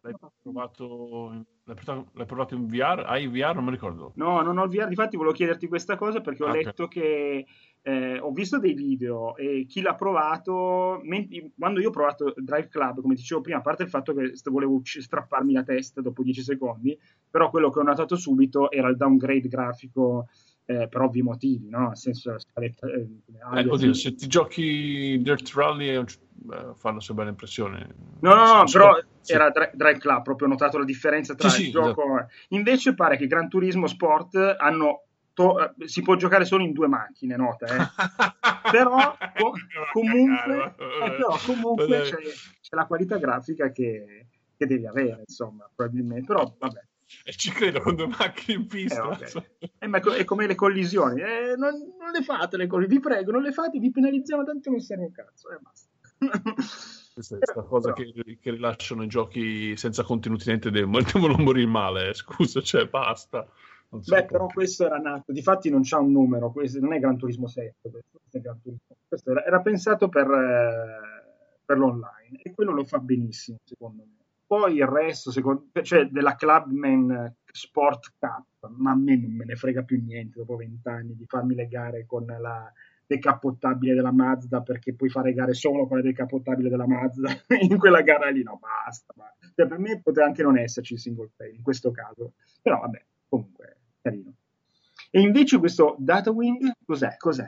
l'hai, provato, l'hai, provato, in VR? Hai VR? Non mi ricordo. No, non ho il VR. Difatti, volevo chiederti questa cosa perché ho ah, letto okay. che eh, ho visto dei video e chi l'ha provato, menti, quando io ho provato Drive Club, come dicevo prima, a parte il fatto che volevo strapparmi la testa dopo 10 secondi, però quello che ho notato subito era il downgrade grafico. Eh, per ovvi motivi, no? Nel senso, scaletta, eh, eh, oddio, se ti giochi Dirt Rally Beh, fanno su bella impressione. No, no, no, però sì. era Drive Club, proprio ho notato la differenza tra sì, il sì, gioco. Esatto. Invece pare che Gran Turismo Sport hanno to- eh, si può giocare solo in due macchine, nota, eh. però co- comunque, eh, però comunque c'è, c'è, la qualità grafica che, che devi avere, insomma, probabilmente. Però vabbè. E ci credo con due macchine in pista. Eh, okay. eh, ma è come le collisioni. Eh, non, non, le fate le collisioni, vi prego, non le fate, vi penalizziamo tanto non serve un cazzo. E eh, basta. Questa è questa cosa che, che, rilasciano i giochi senza contenuti niente devono morire male, eh, scusa, cioè basta. Beh, però questo era nato, difatti non c'ha un numero, questo non è Gran Turismo 7, questo, Turismo. questo era, era, pensato per, eh, per, l'online e quello lo fa benissimo secondo me. Poi il resto, secondo, cioè della Clubman Sport Cup, ma a me non me ne frega più niente dopo vent'anni di farmi legare con la decappottabile della Mazda perché puoi fare gare solo con la decappottabile della Mazda in quella gara lì no basta, basta. Cioè, per me poteva anche non esserci il single play in questo caso però vabbè comunque carino e invece questo Datawing cos'è? cos'è?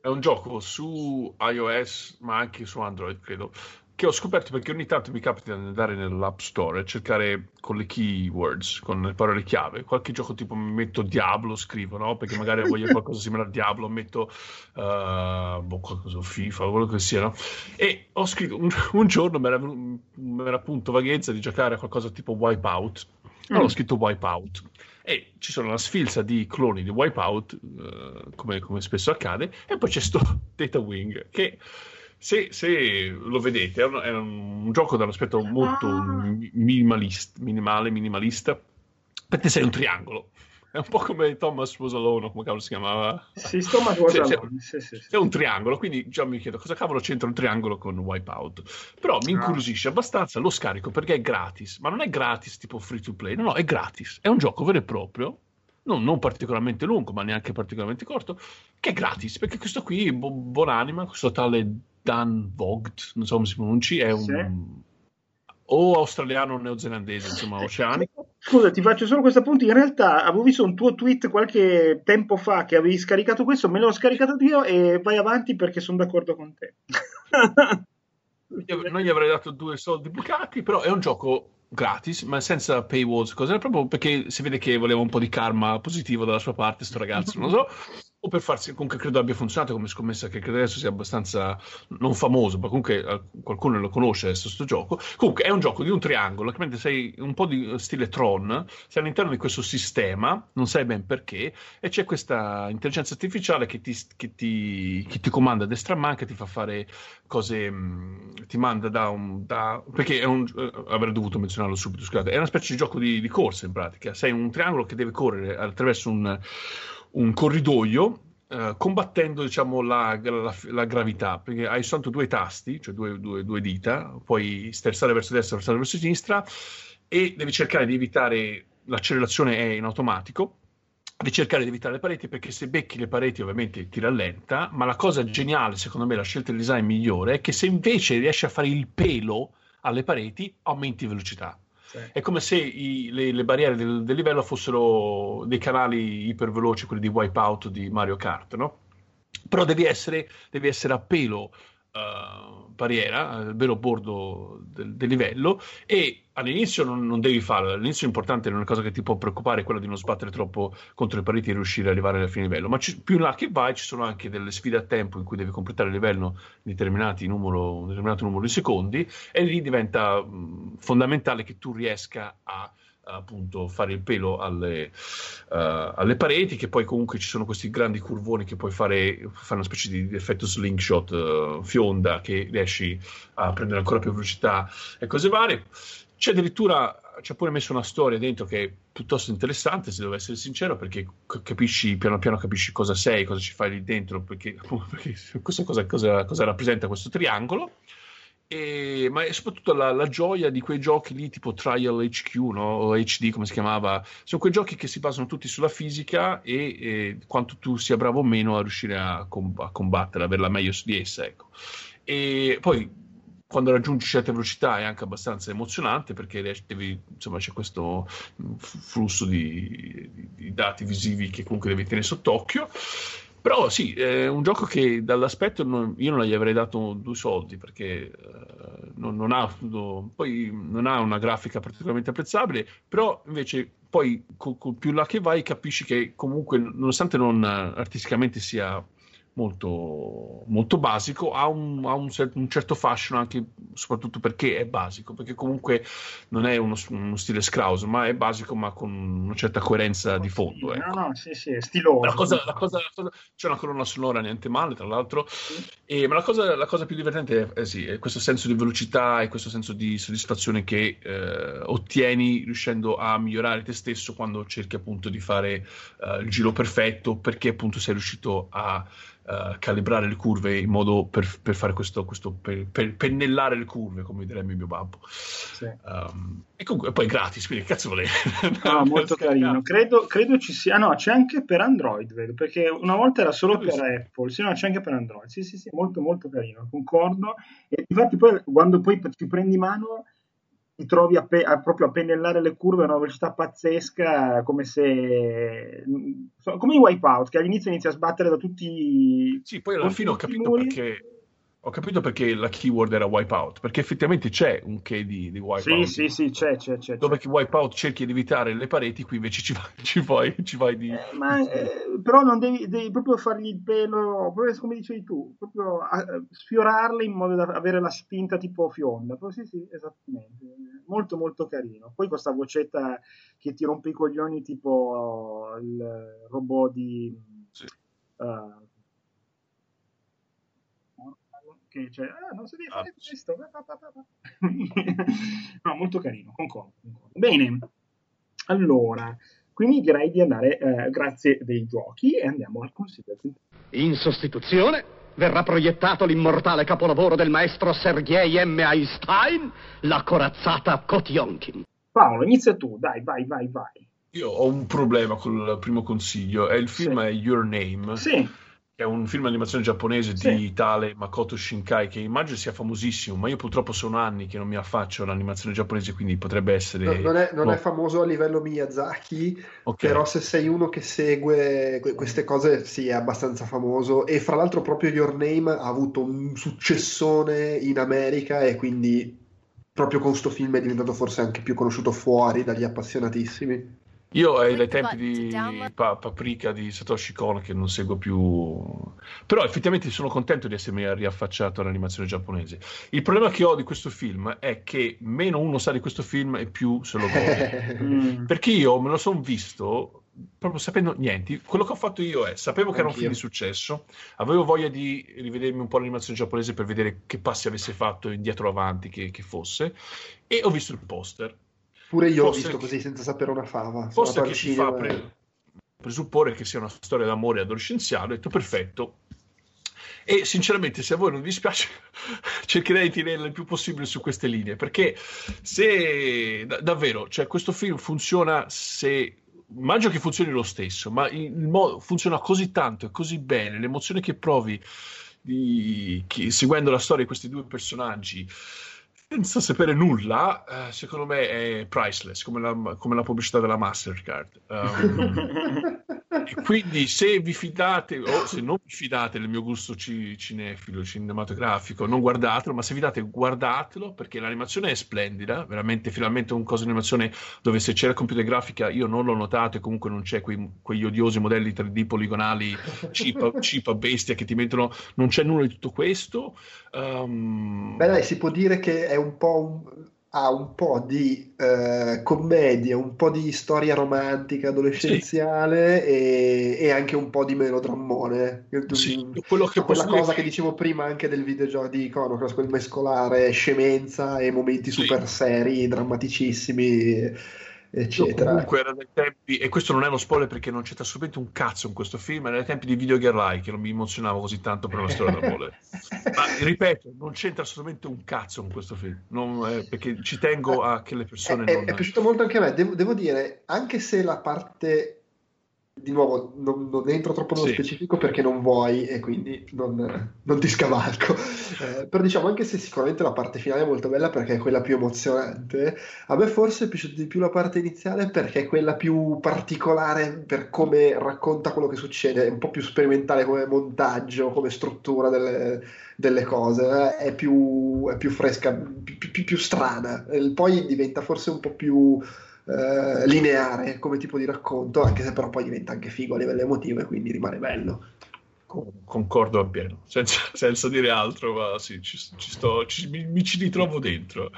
È un gioco su iOS ma anche su Android credo che ho scoperto perché ogni tanto mi capita di andare nell'app store e cercare con le keywords, con le parole chiave, qualche gioco tipo mi metto Diablo, scrivo, no? Perché magari voglio qualcosa simile a Diablo, metto uh, boh, qualcosa, FIFA, quello che sia, no? E ho scritto, un, un giorno mi era, mi era appunto vaghezza di giocare a qualcosa tipo Wipeout, mm. ho scritto Wipeout e ci sono una sfilza di cloni di Wipeout, uh, come, come spesso accade, e poi c'è sto Data Wing che se, se, lo vedete, è un, è un gioco dall'aspetto molto ah. minimalista, minimale, minimalista, perché sei un triangolo. È un po' come Thomas Was Alone, come cavolo si chiamava? Sì, Thomas Was Alone. Sì, sì, sì. È un triangolo, quindi già mi chiedo cosa cavolo c'entra un triangolo con Wipeout. Però mi ah. incuriosisce abbastanza, lo scarico perché è gratis, ma non è gratis tipo free to play, no, no, è gratis. È un gioco vero e proprio, non, non, particolarmente lungo, ma neanche particolarmente corto, che è gratis, perché questo qui, bo- buonanima, questo tale Dan Vogt, non so come si pronunci, è un... Sì. O australiano o neozelandese, insomma, oceanico. Scusa, ti faccio solo questo appunto. In realtà avevo visto un tuo tweet qualche tempo fa che avevi scaricato questo, me l'ho scaricato io e vai avanti perché sono d'accordo con te. non gli avrei dato due soldi bucati, però è un gioco gratis, ma senza paywalls, cose, proprio perché si vede che voleva un po' di karma positivo dalla sua parte, sto ragazzo, non lo so o per farsi, comunque credo abbia funzionato come scommessa che credo adesso sia abbastanza non famoso, ma comunque eh, qualcuno lo conosce adesso questo gioco. Comunque è un gioco di un triangolo, che sei un po' di stile Tron, sei all'interno di questo sistema, non sai ben perché, e c'è questa intelligenza artificiale che ti, che ti, che ti comanda a destra manca, ti fa fare cose, ti manda da un... Da, perché è un... Eh, avrei dovuto menzionarlo subito, scusate, è una specie di gioco di, di corsa in pratica, sei un triangolo che deve correre attraverso un un corridoio eh, combattendo diciamo, la, la, la, gravità, perché hai soltanto due tasti, cioè due, due, due dita, puoi sterzare verso destra, sterzare verso sinistra e devi cercare di evitare, l'accelerazione è in automatico, devi cercare di evitare le pareti perché se becchi le pareti ovviamente ti rallenta, ma la cosa geniale, secondo me, la scelta del design migliore è che se invece riesci a fare il pelo alle pareti, aumenti velocità. È come se i, le, le, barriere del, del, livello fossero dei canali iperveloci, quelli di Wipeout di Mario Kart, no? Però devi essere, devi essere a pelo uh, barriera, a vero bordo del, del, livello, e all'inizio non, non, devi farlo, all'inizio l'importante non è una cosa che ti può preoccupare, è quella di non sbattere troppo contro le pareti e riuscire ad arrivare alla fine livello, ma ci, più in là che vai ci sono anche delle sfide a tempo in cui devi completare il livello in numero, un determinato numero di secondi e lì diventa mh, fondamentale che tu riesca a appunto fare il pelo alle, uh, alle, pareti che poi comunque ci sono questi grandi curvoni che puoi fare, fare una specie di, effetto slingshot uh, fionda che riesci a prendere ancora più velocità e cose varie c'è addirittura c'è pure messo una storia dentro che è piuttosto interessante, se devo essere sincero, perché capisci piano piano capisci cosa sei, cosa ci fai lì dentro, perché, perché cosa, cosa, cosa, cosa, rappresenta questo triangolo. E, ma soprattutto la, la, gioia di quei giochi lì tipo Trial HQ no? o HD come si chiamava sono quei giochi che si basano tutti sulla fisica e, e quanto tu sia bravo o meno a riuscire a, com- a combattere, averla meglio su di essa ecco. e poi quando raggiungi certe velocità è anche abbastanza emozionante perché devi, insomma, c'è questo flusso di, di, di, dati visivi che comunque devi tenere sott'occhio. Però sì, è un gioco che dall'aspetto non, io non gli avrei dato due soldi perché uh, non, non, ha, poi non ha una grafica particolarmente apprezzabile, però invece poi con, con più là che vai capisci che comunque nonostante non artisticamente sia molto, molto basico, ha, un, ha un, un, certo fascino anche soprattutto perché è basico, perché comunque non è uno, uno stile Scrauso, ma è basico ma con una certa coerenza di fondo. Sì, ecco. No, no, sì, sì, è stiloso. La cosa, la cosa, la cosa, c'è una colonna sonora niente male, tra l'altro, sì. e, ma la cosa, la cosa, più divertente è, sì, è, questo senso di velocità e questo senso di soddisfazione che eh, ottieni riuscendo a migliorare te stesso quando cerchi appunto di fare uh, il giro perfetto, perché appunto sei riuscito a uh, calibrare le curve in modo per, per fare questo, questo per, per, pennellare le curve, come direbbe mio babbo. Sì. Um, e comunque poi gratis, quindi cazzo volete? no, molto carino. Credo, credo, ci sia, no, c'è anche per Android, vedo, perché una volta era solo per Apple, sì, no, c'è anche per Android. Sì, sì, sì, molto, molto carino, concordo. E infatti poi quando poi ci prendi mano ti trovi a, pe- a, proprio a pennellare le curve a una velocità pazzesca, come se come i wipeout che all'inizio inizia a sbattere da tutti. Sì, poi alla fine ho capito perché ho capito perché la keyword era wipeout, perché effettivamente c'è un che di, di wipeout. Sì, sì, sì, c'è, c'è, c'è. Dove c'è. wipeout cerchi di evitare le pareti, qui invece ci vai, ci vai, ci vai di... Eh, ma, eh, però non devi, devi, proprio fargli il pelo, proprio come dicevi tu, proprio a, sfiorarle in modo da avere la spinta tipo fionda. Però sì, sì, esattamente. Molto, molto carino. Poi questa vocetta che ti rompe i coglioni tipo il robot di... Sì. Uh, che cioè, ah, non si deve fare ah, questo. no, molto carino, concordo, concordo. Bene, allora, quindi direi di andare, eh, grazie dei giochi, e andiamo al consiglio. In sostituzione verrà proiettato l'immortale capolavoro del maestro Sergei M. Einstein, la corazzata Kotionkin. Paolo, inizia tu, dai, vai, vai, vai. Io ho un problema con il primo consiglio, è il film sì. è Your Name. Sì è un film d'animazione giapponese sì. di tale Makoto Shinkai che immagino sia famosissimo, ma io purtroppo sono anni che non mi affaccio all'animazione giapponese, quindi potrebbe essere... No, non, è, non no. è, famoso a livello Miyazaki, okay. però se sei uno che segue queste cose sì, è abbastanza famoso e fra l'altro proprio Your Name ha avuto un successone in America e quindi proprio con questo film è diventato forse anche più conosciuto fuori dagli appassionatissimi. Io è dai tempi di pa- Paprika di Satoshi Kon che non seguo più, però effettivamente sono contento di essermi riaffacciato all'animazione giapponese. Il problema che ho di questo film è che meno uno sa di questo film e più se lo gode. Mm. Perché io me lo sono visto proprio sapendo niente. Quello che ho fatto io è sapevo che Anch'io. era un film di successo, avevo voglia di rivedermi un po' l'animazione giapponese per vedere che passi avesse fatto indietro avanti che, che fosse, e ho visto il poster Pure io forse ho visto così senza sapere una fava. Forse che si fa pre- presupporre che sia una storia d'amore adolescenziale, ho detto perfetto. E sinceramente, se a voi non vi dispiace, cercherei di tenerla il più possibile su queste linee, perché se d- davvero, cioè questo film funziona se immagino che funzioni lo stesso, ma modo funziona così tanto e così bene, l'emozione che provi di, che, seguendo la storia di questi due personaggi senza sapere nulla, eh, secondo me è priceless, come la, come la pubblicità della Mastercard. Um, quindi se vi fidate o se non vi fidate del mio gusto ci- cinefilo, cinematografico, non guardatelo, ma se vi date guardatelo perché l'animazione è splendida, veramente finalmente un coso di animazione dove se c'è la computer grafica io non l'ho notato e comunque non c'è quei- quegli odiosi modelli 3D poligonali cipa, cipa bestia che ti mettono, non c'è nulla di tutto questo. Um, Beh, dai, si può dire che è un po' un- ha un po' di eh, commedia, un po' di storia romantica adolescenziale e, e anche un po' di melodrammone. Sì, quello che quella cosa dire- che dicevo prima anche del videogioco di Iconoclast, quel mescolare scemenza e momenti Sì. super seri, drammaticissimi, eccetera. Comunque era dai tempi, e questo non è uno spoiler perché non c'è assolutamente un cazzo in questo film, era dai tempi di Video Like che non mi emozionavo così tanto per una storia d'amore. Ma ripeto, non c'entra assolutamente un cazzo con questo film, non- eh, perché ci tengo a che le persone È, è- non... è piaciuto molto anche a me, devo, devo dire, anche se la parte, di nuovo, non, non entro troppo nello Sì. specifico perché non vuoi e quindi non, non ti scavalco, Eh, però diciamo anche se sicuramente la parte finale è molto bella perché è quella più emozionante, a me forse è piaciuta di più la parte iniziale perché è quella più particolare per come racconta quello che succede, è un po' più sperimentale come montaggio, come struttura delle, delle cose, è più, è più fresca, più, più- più strana, E poi diventa forse un po' più eh, lineare come tipo di racconto, anche se però poi diventa anche figo a livello emotivo e quindi rimane bello. Concordo appieno, senza, senza dire altro, ma sì, ci, ci sto, ci- mi, mi ci ritrovo dentro.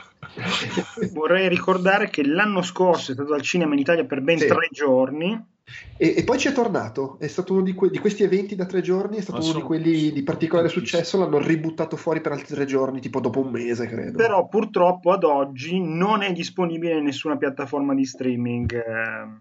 Vorrei ricordare che l'anno scorso è stato al cinema in Italia per ben Sì. tre giorni. E, e poi ci è tornato, è stato uno di, que- di questi eventi da tre giorni, è stato uno di quelli di particolare successo, l'hanno ributtato fuori per altri tre giorni, tipo dopo un mese, credo. Però purtroppo ad oggi non è disponibile in nessuna piattaforma di streaming. ehm.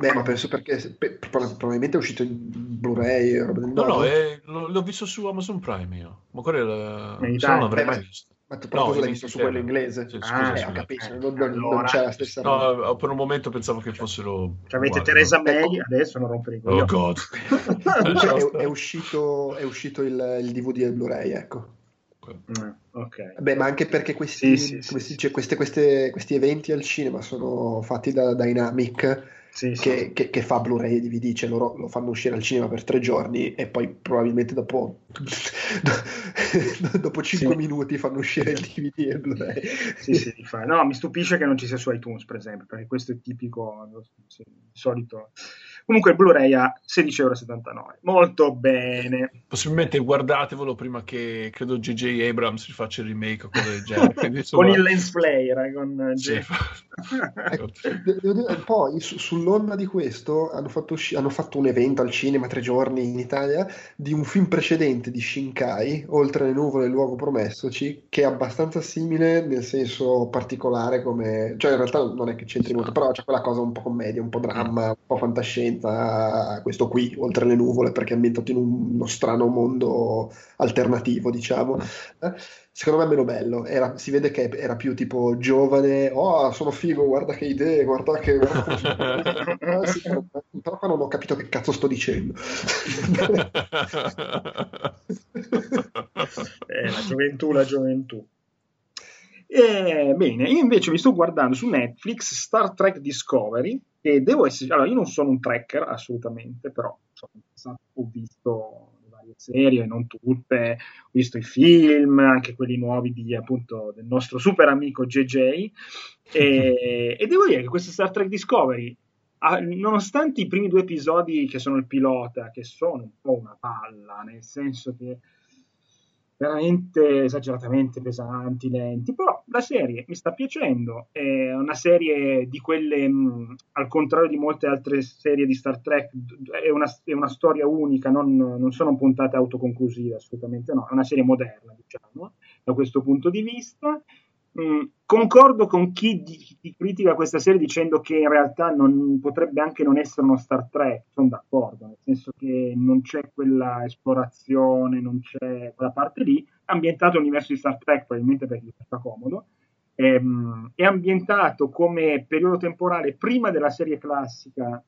Beh, ma penso perché pe- probabilmente è uscito in Blu-ray, No, no, genere. è- l'ho, visto su Amazon Prime io, ma quello se no non l'avrei beh, mai ma- visto. Ma tu però No, l'hai visto su quello inglese? Ah, scusa, eh, scusa. ho capito, Eh, non, non- non allora, c'è la stessa No, roba. per un momento pensavo che fossero... Cioè, avete Teresa? May, adesso non rompere i Oh god. È, è uscito, è uscito il, il DVD e il Blu-ray, ecco. Eh, ok. Beh, ma anche perché questi, Sì, sì, sì, dice, queste- queste- questi eventi al cinema sono fatti da Dynamic, Sì, sì. che, che- che fa Blu-ray e DVD, cioè loro lo fanno uscire al cinema per tre giorni e poi probabilmente dopo, dopo 5 Sì. minuti fanno uscire il DVD e il Blu-ray. Sì, sì, di fare. No, mi stupisce che non ci sia su iTunes, per esempio, perché questo è tipico, di solito. Comunque il Blu-ray a 16,79€. Molto bene. Possibilmente guardatevelo prima che credo J.J. Abrams rifaccia il remake o cose del genere. Quindi, insomma, Con il lens flare, con sì. Ecco, dire, poi su- sull'onda di questo hanno fatto, usci- hanno fatto un evento al cinema tre giorni in Italia di un film precedente di Shinkai, Oltre le nuvole il luogo promessoci, che è abbastanza simile nel senso particolare come... cioè in realtà non è che c'entri molto, però c'è quella cosa un po' commedia, un po' dramma, un po' fantascienza, questo qui, Oltre le nuvole, perché è ambientato in un- uno strano mondo alternativo, diciamo. Eh, Secondo me è meno bello, Era- si vede che era più tipo giovane, oh sono figo, guarda che idee, guarda che... guarda Eh, sì, però però qua non ho capito che cazzo sto dicendo. Eh, la gioventù, la gioventù. Eh, bene, io invece mi sto guardando su Netflix Star Trek Discovery e devo essere... Allora, io non sono un tracker assolutamente, però insomma, ho visto le varie serie, non tutte, ho visto i film, anche quelli nuovi di, appunto, del nostro super amico JJ e, e devo dire che questo Star Trek Discovery ah, nonostante i primi due episodi che sono il pilota, che sono un po' una palla, nel senso che veramente esageratamente pesanti, lenti, però la serie mi sta piacendo, è una serie di quelle, mh, al contrario di molte altre serie di Star Trek, è una, è una storia unica, non, non sono puntate autoconclusive, assolutamente no, è una serie moderna, diciamo, da questo punto di vista. Mm, concordo con chi, di, chi critica questa serie dicendo che in realtà non, potrebbe anche non essere uno Star Trek, sono d'accordo, nel senso che non c'è quella esplorazione, non c'è quella parte lì, è ambientato all'universo di Star Trek probabilmente perché gli fa comodo, ehm, è ambientato come periodo temporale prima della serie classica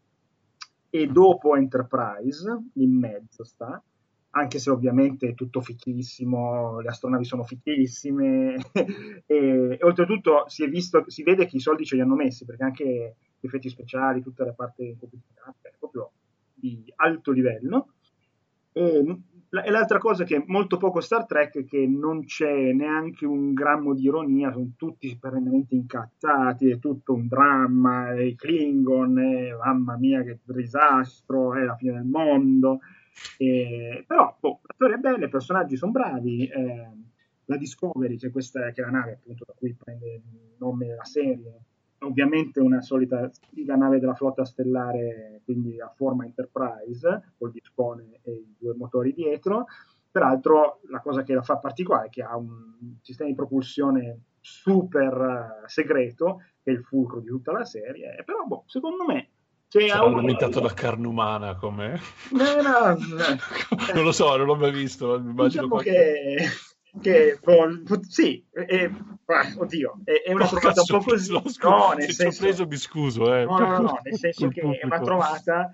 e dopo Enterprise, in mezzo sta, anche se ovviamente è tutto fichissimo, le astronavi sono fichissime e, e, oltretutto si, visto, si vede che i soldi ce li hanno messi perché anche gli effetti speciali, tutta la parte complicata è proprio di alto livello. E, e l'altra cosa che è molto poco Star Trek è che non c'è neanche un grammo di ironia, sono tutti perennemente incazzati, è tutto un dramma, i Klingon, mamma mia che disastro, è la fine del mondo. Eh, però boh, la storia è bella, i personaggi sono bravi. Eh, la Discovery, che, questa, che è la nave appunto da cui prende il nome la serie, ovviamente una solita la nave della flotta stellare, quindi a forma Enterprise, col dispone e i due motori dietro. Peraltro la cosa che la fa particolare è che ha un sistema di propulsione super segreto, che è il fulcro di tutta la serie, però boh, secondo me cioè, Sarà un... alimentato da carne umana come? No, no, no. non lo so, non l'ho mai visto. Diciamo qualche... che che sì, è, oddio, è, una trovata un po' così. No, nel senso, preso, mi scuso, eh. no, no, no, nel senso che è una trovata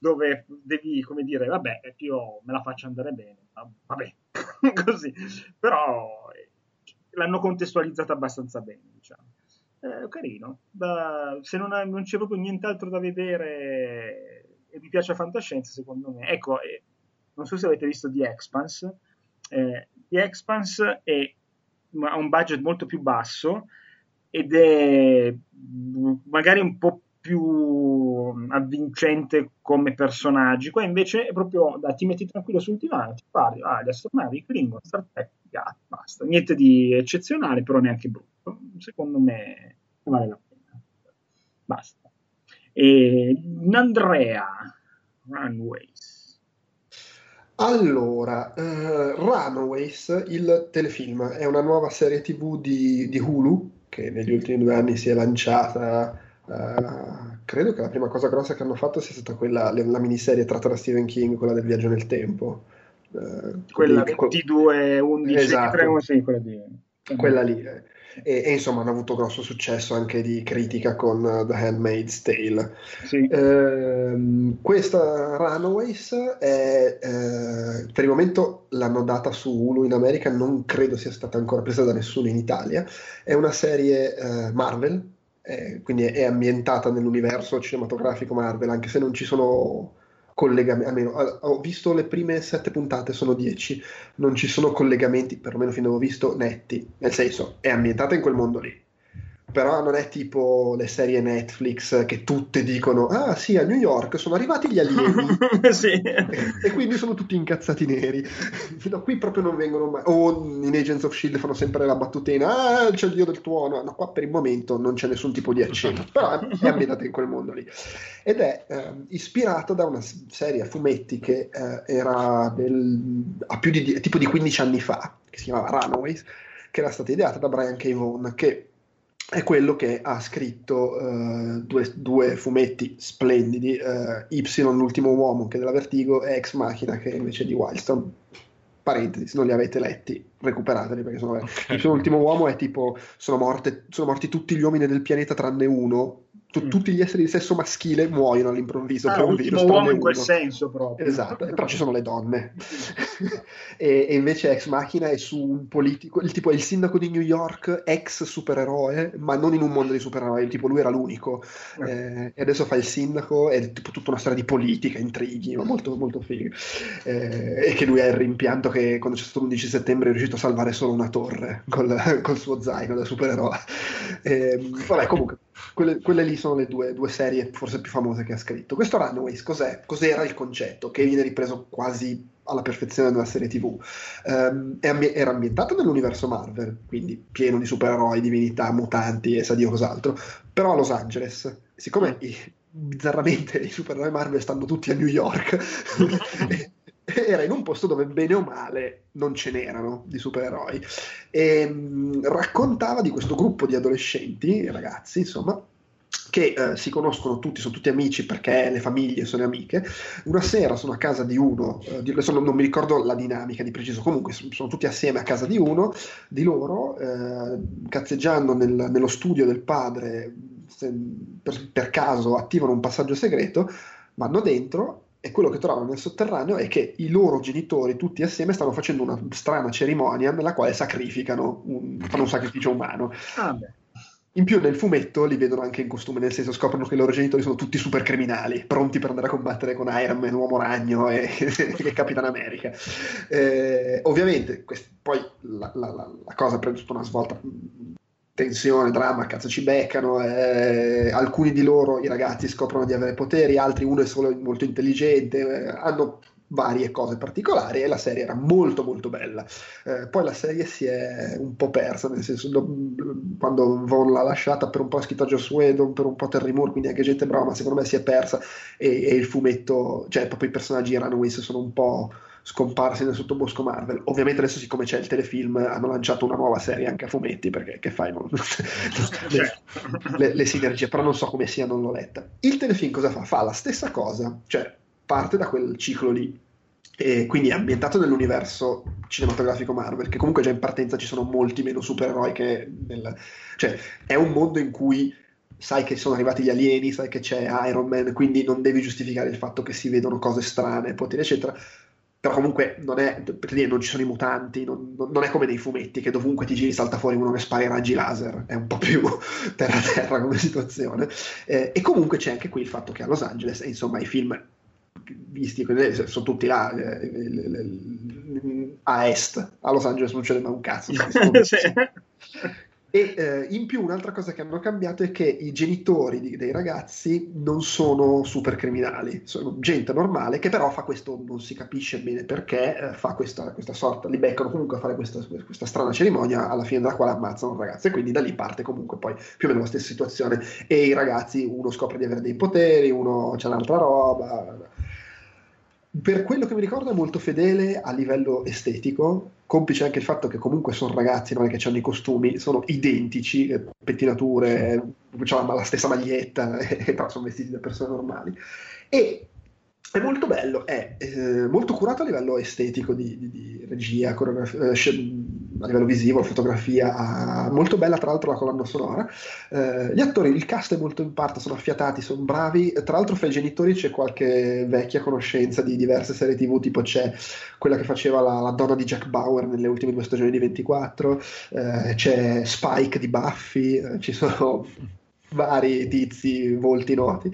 dove devi, come dire, vabbè, io me la faccio andare bene, vabbè, così, però l'hanno contestualizzata abbastanza bene, diciamo. Eh, carino, da, se non, ha, non, c'è proprio nient'altro da vedere e vi piace la fantascienza, secondo me, ecco, eh, non so se avete visto The Expanse, eh, The Expanse è, ha un budget molto più basso ed è magari un po' più avvincente come personaggi. Qua invece è proprio da ti metti tranquillo sul divano, ti parli, ah, le astronavi, Klingon, Star Trek, yeah, basta. Niente di eccezionale, però neanche brutto. Secondo me vale la pena. Basta. E Andrea Runways. Allora, uh, Runaways, il telefilm, è una nuova serie tv di, di Hulu che negli ultimi due anni si è lanciata. Uh, credo che la prima cosa grossa che hanno fatto sia stata quella, la miniserie tratta da Stephen King, quella del viaggio nel tempo. Uh, quella di, 22, 11, esatto. 3, sì, quella, di... quella lì. Eh e, e, insomma hanno avuto grosso successo anche di critica con uh, The Handmaid's Tale. Sì. Eh, questa Runaways è eh, per il momento l'hanno data su Hulu in America, non credo sia stata ancora presa da nessuno in Italia. È una serie eh, Marvel, eh, quindi è ambientata nell'universo cinematografico Marvel, anche se non ci sono collegamenti, almeno ho visto le prime sette puntate, sono dieci, non ci sono collegamenti, perlomeno fino a ho visto, netti, nel senso è ambientata in quel mondo lì, però non è tipo le serie Netflix che tutte dicono ah sì a New York sono arrivati gli alieni sì. e quindi sono tutti incazzati neri no, qui proprio non vengono mai o in Agents of Shield fanno sempre la battutina ah c'è il dio del tuono no qua per il momento non c'è nessun tipo di accenno però è ambientata in quel mondo lì ed è eh, ispirato da una serie a fumetti che eh, era del, a più di tipo di 15 anni fa che si chiamava Runaways che era stata ideata da Brian K. Vaughan che è quello che ha scritto uh, due, due, fumetti splendidi, uh, Y, l'ultimo uomo, che è della Vertigo, e Ex Machina, che è invece di Wildstorm. Parentesi, se non li avete letti, recuperateli perché sono... Okay. Y, l'ultimo uomo è tipo, sono, morte, sono morti tutti gli uomini del pianeta tranne uno, T- mm. tutti gli esseri di sesso maschile muoiono all'improvviso ah, per un virus. uomo in quel senso proprio. Esatto, però ci sono le donne. e, e, invece Ex Machina è su un politico, il tipo è il sindaco di New York, ex supereroe, ma non in un mondo di supereroi, tipo lui era l'unico. Eh. Eh, e adesso fa il sindaco, è tipo tutta una storia di politica, intrighi, ma molto molto figo. Eh, e che lui ha il rimpianto che quando c'è stato l'11 settembre è riuscito a salvare solo una torre col, col suo zaino da supereroe. Ehm, vabbè, comunque quelle, quelle, lì sono le due, due, serie forse più famose che ha scritto. Questo Runaways cos'è? Cos'era il concetto? Che viene ripreso quasi alla perfezione nella serie TV. Um, ambi- era ambientato nell'universo Marvel, quindi pieno di supereroi, divinità, mutanti e sa Dio cos'altro, però a Los Angeles. Siccome i, bizzarramente i supereroi Marvel stanno tutti a New York, era in un posto dove bene o male non ce n'erano di supereroi e mh, raccontava di questo gruppo di adolescenti, ragazzi insomma, che eh, si conoscono tutti, sono tutti amici perché le famiglie sono amiche. Una sera sono a casa di uno, eh, di, adesso non, non, mi ricordo la dinamica di preciso, comunque sono, sono tutti assieme a casa di uno di loro, eh, cazzeggiando nel, nello studio del padre, se, per, per caso attivano un passaggio segreto, vanno dentro e quello che trovano nel sotterraneo è che i loro genitori tutti assieme stanno facendo una strana cerimonia nella quale sacrificano, un, fanno un sacrificio umano. Ah In più nel fumetto li vedono anche in costume, nel senso scoprono che i loro genitori sono tutti super criminali, pronti per andare a combattere con Iron Man, Uomo Ragno e, e Capitan America. Eh, ovviamente, quest- poi la, la, la, la, cosa prende tutta una svolta, tensione, dramma, cazzo ci beccano, eh, alcuni di loro, i ragazzi, scoprono di avere poteri, altri uno è solo molto intelligente, eh, hanno varie cose particolari e la serie era molto molto bella. Eh, poi la serie si è un po' persa, nel senso do, quando Von l'ha lasciata per un po' ha scritto Joss Whedon, per un po' Terry Moore, quindi anche gente brava, ma secondo me si è persa e, e il fumetto, cioè proprio i personaggi Runaways sono un po' scomparsi nel sottobosco Marvel. Ovviamente adesso siccome c'è il telefilm hanno lanciato una nuova serie anche a fumetti perché che fai? Non... le, le, le sinergie, però non so come sia, non l'ho letta. Il telefilm cosa fa? Fa la stessa cosa, cioè parte da quel ciclo lì. E quindi è ambientato nell'universo cinematografico Marvel, che comunque già in partenza ci sono molti meno supereroi che nel... cioè è un mondo in cui sai che sono arrivati gli alieni, sai che c'è Iron Man, quindi non devi giustificare il fatto che si vedono cose strane, poteri, eccetera. Però comunque non, è, per dire, non ci sono i mutanti, non, non, è come nei fumetti che dovunque ti giri salta fuori uno che spara i raggi laser, è un po' più terra-terra come situazione. Eh, e comunque c'è anche qui il fatto che a Los Angeles, insomma i film visti sono tutti là eh, a est a Los Angeles non c'è mai un cazzo sì. E eh, in più un'altra cosa che hanno cambiato è che i genitori di, dei ragazzi non sono super criminali sono gente normale che però fa questo non si capisce bene perché eh, fa questa, questa, sorta li beccano comunque a fare questa, questa, strana cerimonia alla fine della quale ammazzano un ragazzo. E quindi da lì parte comunque poi più o meno la stessa situazione. E i ragazzi uno scopre di avere dei poteri uno c'è un'altra roba. Per quello che mi ricordo è molto fedele a livello estetico, complice anche il fatto che comunque sono ragazzi, non è che hanno i costumi, sono identici, eh, pettinature, hanno la stessa maglietta, però sono vestiti da persone normali. E è molto bello, è eh, molto curato a livello estetico di, di, di regia, coreografia, eh, a livello visivo, fotografia, molto bella tra l'altro la colonna sonora. Eh, gli attori, il cast è molto in parte, sono affiatati, sono bravi. Tra l'altro fra i genitori c'è qualche vecchia conoscenza di diverse serie tv, tipo c'è quella che faceva la, la donna di Jack Bauer nelle ultime due stagioni di 24, eh, c'è Spike di Buffy, eh, ci sono vari tizi, volti noti.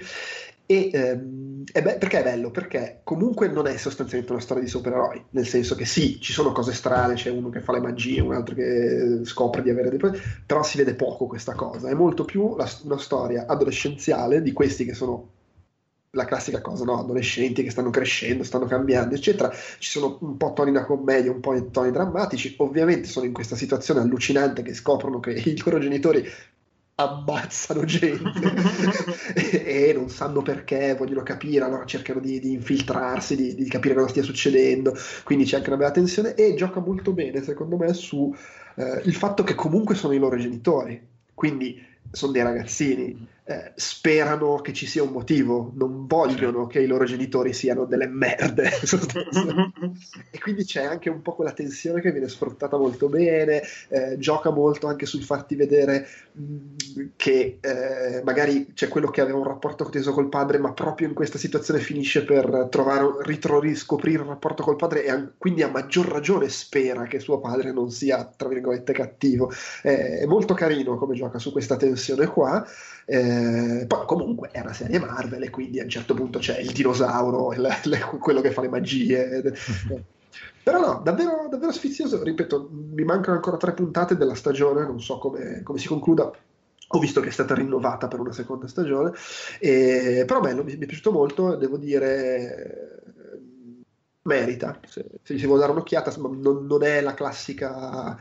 E ehm, è be- perché è bello? Perché comunque non è sostanzialmente una storia di supereroi, nel senso che sì, ci sono cose strane, c'è uno che fa le magie, un altro che scopre di avere dei poteri, però si vede poco questa cosa, è molto più la, una storia adolescenziale di questi che sono la classica cosa, no? adolescenti che stanno crescendo, stanno cambiando, eccetera. Ci sono un po' toni da commedia, un po' toni drammatici. Ovviamente sono in questa situazione allucinante che scoprono che i loro genitori ammazzano gente. E, e, non sanno perché, vogliono capire, allora cercano di, di infiltrarsi, di, di, capire cosa stia succedendo, quindi c'è anche una bella tensione e gioca molto bene secondo me su eh, il fatto che comunque sono i loro genitori, quindi sono dei ragazzini eh, sperano che ci sia un motivo, non vogliono che i loro genitori siano delle merde. e quindi c'è anche un po' quella tensione che viene sfruttata molto bene, eh, gioca molto anche sul farti vedere mh, mm, che eh, magari c'è quello che aveva un rapporto teso col padre, ma proprio in questa situazione finisce per trovare, ritro, riscoprire il rapporto col padre e a, quindi a maggior ragione spera che suo padre non sia, tra virgolette, cattivo. è molto carino come gioca su questa tensione qua. Eh, poi comunque è una serie Marvel e quindi a un certo punto c'è il dinosauro, il, il, quello che fa le magie. Però no, davvero, davvero sfizioso. Ripeto, mi mancano ancora tre puntate della stagione, non so come, come si concluda. Ho visto che è stata rinnovata per una seconda stagione, e, però bello, mi, mi è piaciuto molto, devo dire, merita. Se, se si vuole dare un'occhiata, non, non è la classica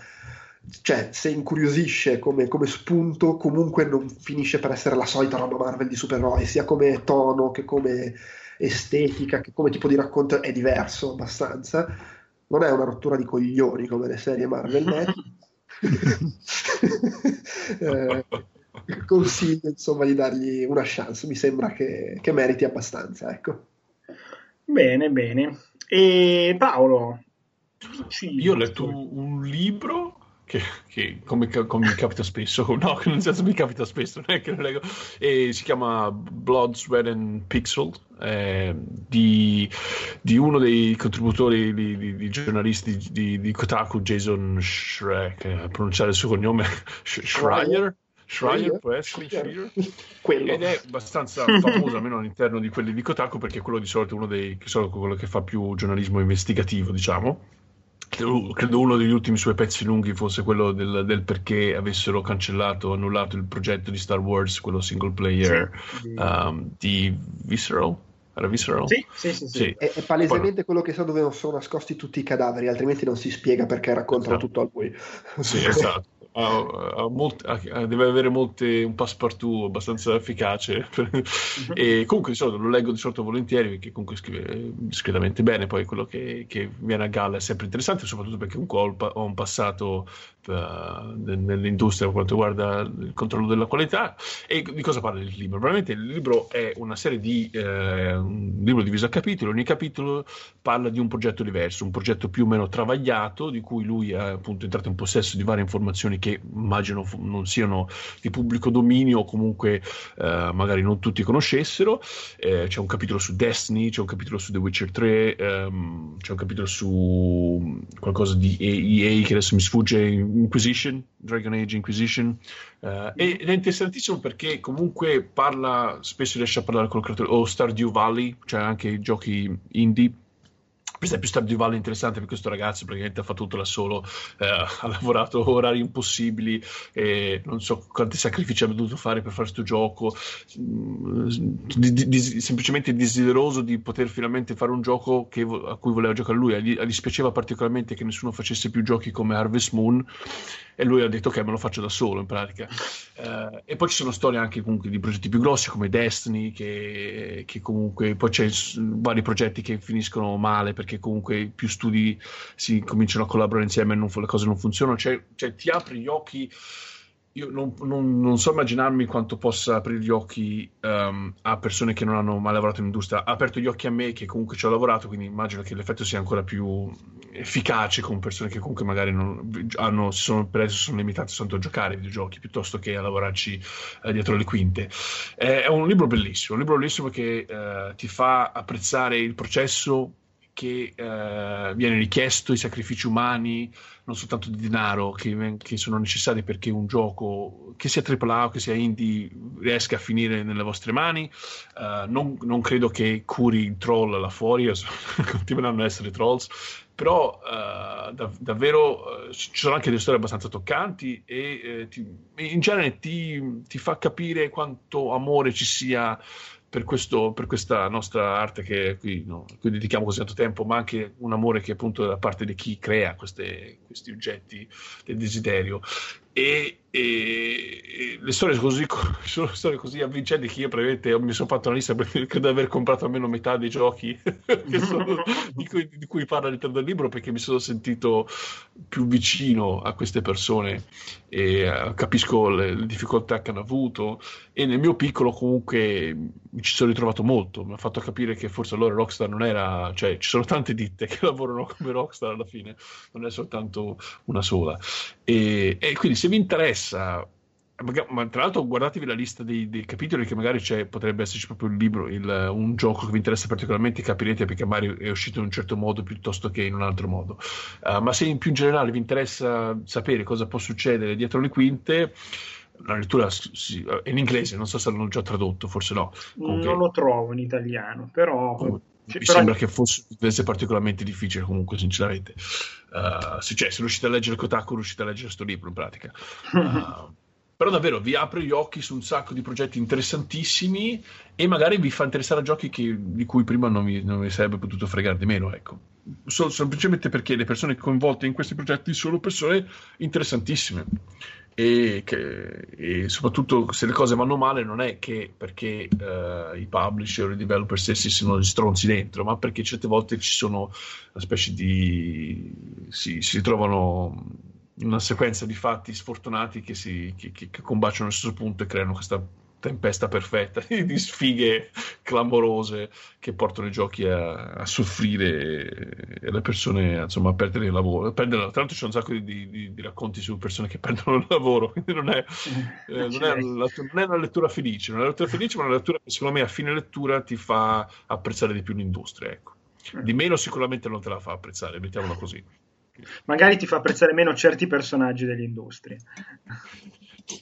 cioè, se incuriosisce come, come, spunto, comunque non finisce per essere la solita roba Marvel di supereroi, sia come tono che come estetica, che come tipo di racconto è diverso abbastanza. Non è una rottura di coglioni come le serie Marvel eh, consiglio insomma di dargli una chance, mi sembra che, che meriti abbastanza. Ecco. Bene, bene. E Paolo, io ho letto un libro che, che come, come, mi capita spesso, no, nel senso mi capita spesso, non è che lo leggo, e si chiama Blood, Sweat and Pixel, eh, di, di, uno dei contributori, di, di, di giornalisti di, di, Kotaku, Jason Shrek, a pronunciare il suo cognome, Schreier, Schreier. Può essere ed è abbastanza famoso almeno all'interno di quelli di Kotaku perché quello di solito è uno dei che quello che fa più giornalismo investigativo diciamo credo credo uno degli ultimi suoi pezzi lunghi fosse quello del, del perché avessero cancellato annullato il progetto di Star Wars quello single player Sì. um, di Visceral era Visceral? Sì, sì, sì. sì. Sì. È, è palesemente quello che sa dove sono nascosti tutti i cadaveri, altrimenti non si spiega perché raccontano Esatto. tutto a lui. Sì, esatto. Ha- ha molt- ha- deve avere molte, un passepartout abbastanza efficace e comunque di solito lo leggo di solito volentieri perché comunque scrive discretamente bene poi quello che, che viene a galla è sempre interessante soprattutto perché comunque ho, il pa- ho un passato nell'industria per quanto riguarda il controllo della qualità. E di cosa parla il libro? Probabilmente il libro è una serie di eh, un libro diviso a capitoli. Ogni capitolo parla di un progetto diverso un progetto più o meno travagliato di cui lui è appunto entrato in possesso di varie informazioni che immagino fu- non siano di pubblico dominio o comunque eh, magari non tutti conoscessero. Eh, c'è un capitolo su Destiny c'è un capitolo su The Witcher 3 ehm, c'è un capitolo su qualcosa di EA che adesso mi sfugge Inquisition Dragon Age Inquisition eh, ed è interessantissimo perché comunque parla spesso riesce a parlare col creatore o Stardew Valley cioè anche giochi indie per esempio Stardew Valley è interessante perché questo ragazzo praticamente ha fatto tutto da solo eh, ha lavorato orari impossibili e non so quanti sacrifici abbia dovuto fare per fare questo gioco. Mm, di- di- di- semplicemente desideroso di poter finalmente fare un gioco che a cui voleva giocare lui. Gli, gli dispiaceva particolarmente che nessuno facesse più giochi come Harvest Moon e lui ha detto ok me lo faccio da solo in pratica. Eh, e poi ci sono storie anche comunque di progetti più grossi come Destiny che, che comunque poi c'è vari progetti che finiscono male perché comunque più studi si cominciano a collaborare insieme e non, le cose non funzionano. Cioè, cioè ti apri gli occhi io non, non- non so immaginarmi quanto possa aprire gli occhi ehm, a persone che non hanno mai lavorato in industria. Ha aperto gli occhi a me che comunque ci ho lavorato, quindi immagino che l'effetto sia ancora più efficace con persone che comunque magari non, hanno, si sono, per adesso sono limitate soltanto a giocare ai videogiochi piuttosto che a lavorarci eh, dietro le quinte. Eh, è un libro bellissimo, un libro bellissimo che eh, ti fa apprezzare il processo che eh, viene richiesto, i sacrifici umani, non soltanto di denaro, che, che sono necessari perché un gioco, che sia AAA o che sia indie, riesca a finire nelle vostre mani. Eh, non, non credo che curi il troll là fuori, continueranno ad essere trolls, però eh, dav- davvero eh, ci sono anche delle storie abbastanza toccanti e eh, ti- in genere ti, ti fa capire quanto amore ci sia per, questo, per questa nostra arte che qui, no, a cui dedichiamo così tanto tempo, ma anche un amore che appunto è da parte di chi crea queste- questi oggetti del desiderio. E, e- le storie così sono storie così avvincenti che io praticamente mi sono fatto una lista perché credo di aver comprato almeno metà dei giochi sono- di, cui, di cui parla all'interno del libro perché mi sono sentito più vicino a queste persone e eh, capisco le, le difficoltà che hanno avuto. E nel mio piccolo comunque mi ci sono ritrovato molto mi ha fatto capire che forse allora Rockstar non era cioè ci sono tante ditte che lavorano come Rockstar alla fine non è soltanto una sola. E, e quindi se vi interessa ma tra l'altro guardatevi la lista dei, dei capitoli che magari c'è, potrebbe esserci proprio il libro, il- un gioco che vi interessa particolarmente, capirete perché magari è uscito in un certo modo piuttosto che in un altro modo. Uh, ma se in più in generale vi interessa sapere cosa può succedere dietro le quinte, la lettura sì, è in inglese, non so se l'hanno già tradotto, forse no. Comunque- Non lo trovo in italiano, però... Comunque, Cioè, mi però- sembra che fosse fosse particolarmente difficile comunque sinceramente. Uh, se, cioè, se riuscite a leggere Kotaku riuscite a leggere questo libro in pratica. Uh, però davvero vi apre gli occhi su un sacco di progetti interessantissimi e magari vi fa interessare a giochi che- di cui prima non vi, non vi sarebbe potuto fregare di meno ecco. Sol- semplicemente perché le persone coinvolte in questi progetti sono persone interessantissime e, che- e soprattutto se le cose vanno male non è che perché eh, i publisher o i developer stessi siano gli stronzi dentro, ma perché certe volte ci sono una specie di si, si trovano una sequenza di fatti sfortunati che, si, che, che- combaciano allo stesso punto e creano questa tempesta perfetta di sfighe clamorose che portano i giochi a, a soffrire e le persone insomma a perdere il lavoro. Perdere, tra l'altro c'è un sacco di, di- di racconti su persone che perdono il lavoro, quindi non è, eh, non, è la- non è una lettura felice, non è una lettura felice, ma una lettura che secondo me a fine lettura ti fa apprezzare di più l'industria. Ecco. Di meno sicuramente non te la fa apprezzare, mettiamola così. Magari ti fa apprezzare meno certi personaggi dell'industria.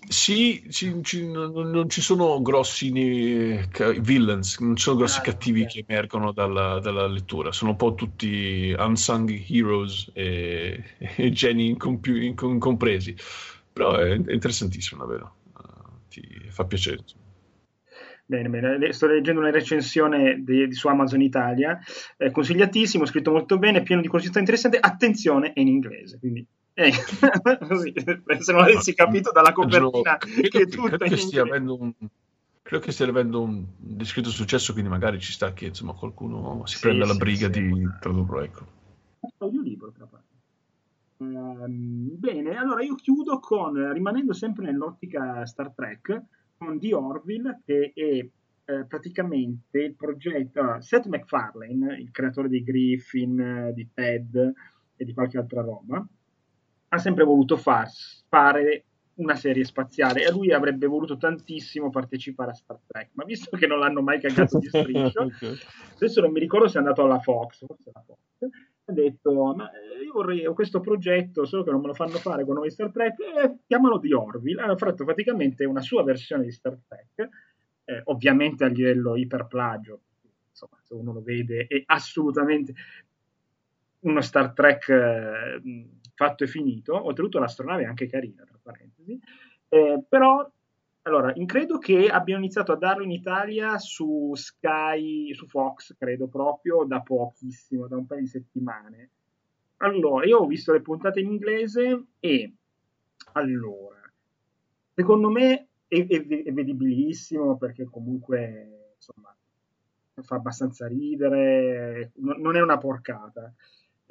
Sì, ci, ci, non, non, ci sono grossi eh, villains, non ci sono grossi ah, cattivi okay. che emergono dalla, dalla, lettura, sono un po' tutti unsung heroes e, e geni incompi- incompresi, però è, è interessantissimo davvero, uh, ti fa piacere. Bene, bene, sto leggendo una recensione di, di su Amazon Italia, eh, consigliatissimo, scritto molto bene, pieno di curiosità interessanti, attenzione, è in inglese, quindi eh, se non avessi capito dalla copertina credo, che è tutta credo che stia avendo un credo che stia avendo un discreto successo quindi magari ci sta che insomma qualcuno si sì, prenda sì, la briga di tradurlo ecco. Audiolibro tra uh, bene allora io chiudo con rimanendo sempre nell'ottica Star Trek con The Orville che è eh, praticamente il progetto Seth MacFarlane il creatore di Griffin di Ted e di qualche altra roba ha sempre voluto far, fare una serie spaziale e lui avrebbe voluto tantissimo partecipare a Star Trek, ma visto che non l'hanno mai cagato di striscio, okay. adesso non mi ricordo se è andato alla Fox, forse alla Fox, ha detto, ma io vorrei, ho questo progetto, solo che non me lo fanno fare con noi Star Trek, eh, chiamalo di Orville, hanno fatto praticamente una sua versione di Star Trek, eh, ovviamente a livello iperplagio, insomma, se uno lo vede, è assolutamente uno Star Trek... Eh, fatto e finito. Oltretutto l'astronave è anche carina, tra parentesi. Eh, però, allora, credo che abbiano iniziato a darlo in Italia su Sky, su Fox, credo proprio, da pochissimo, da un paio di settimane. Allora, io ho visto le puntate in inglese e, allora, secondo me è, è, è vedibilissimo perché comunque, insomma, fa abbastanza ridere, non è una porcata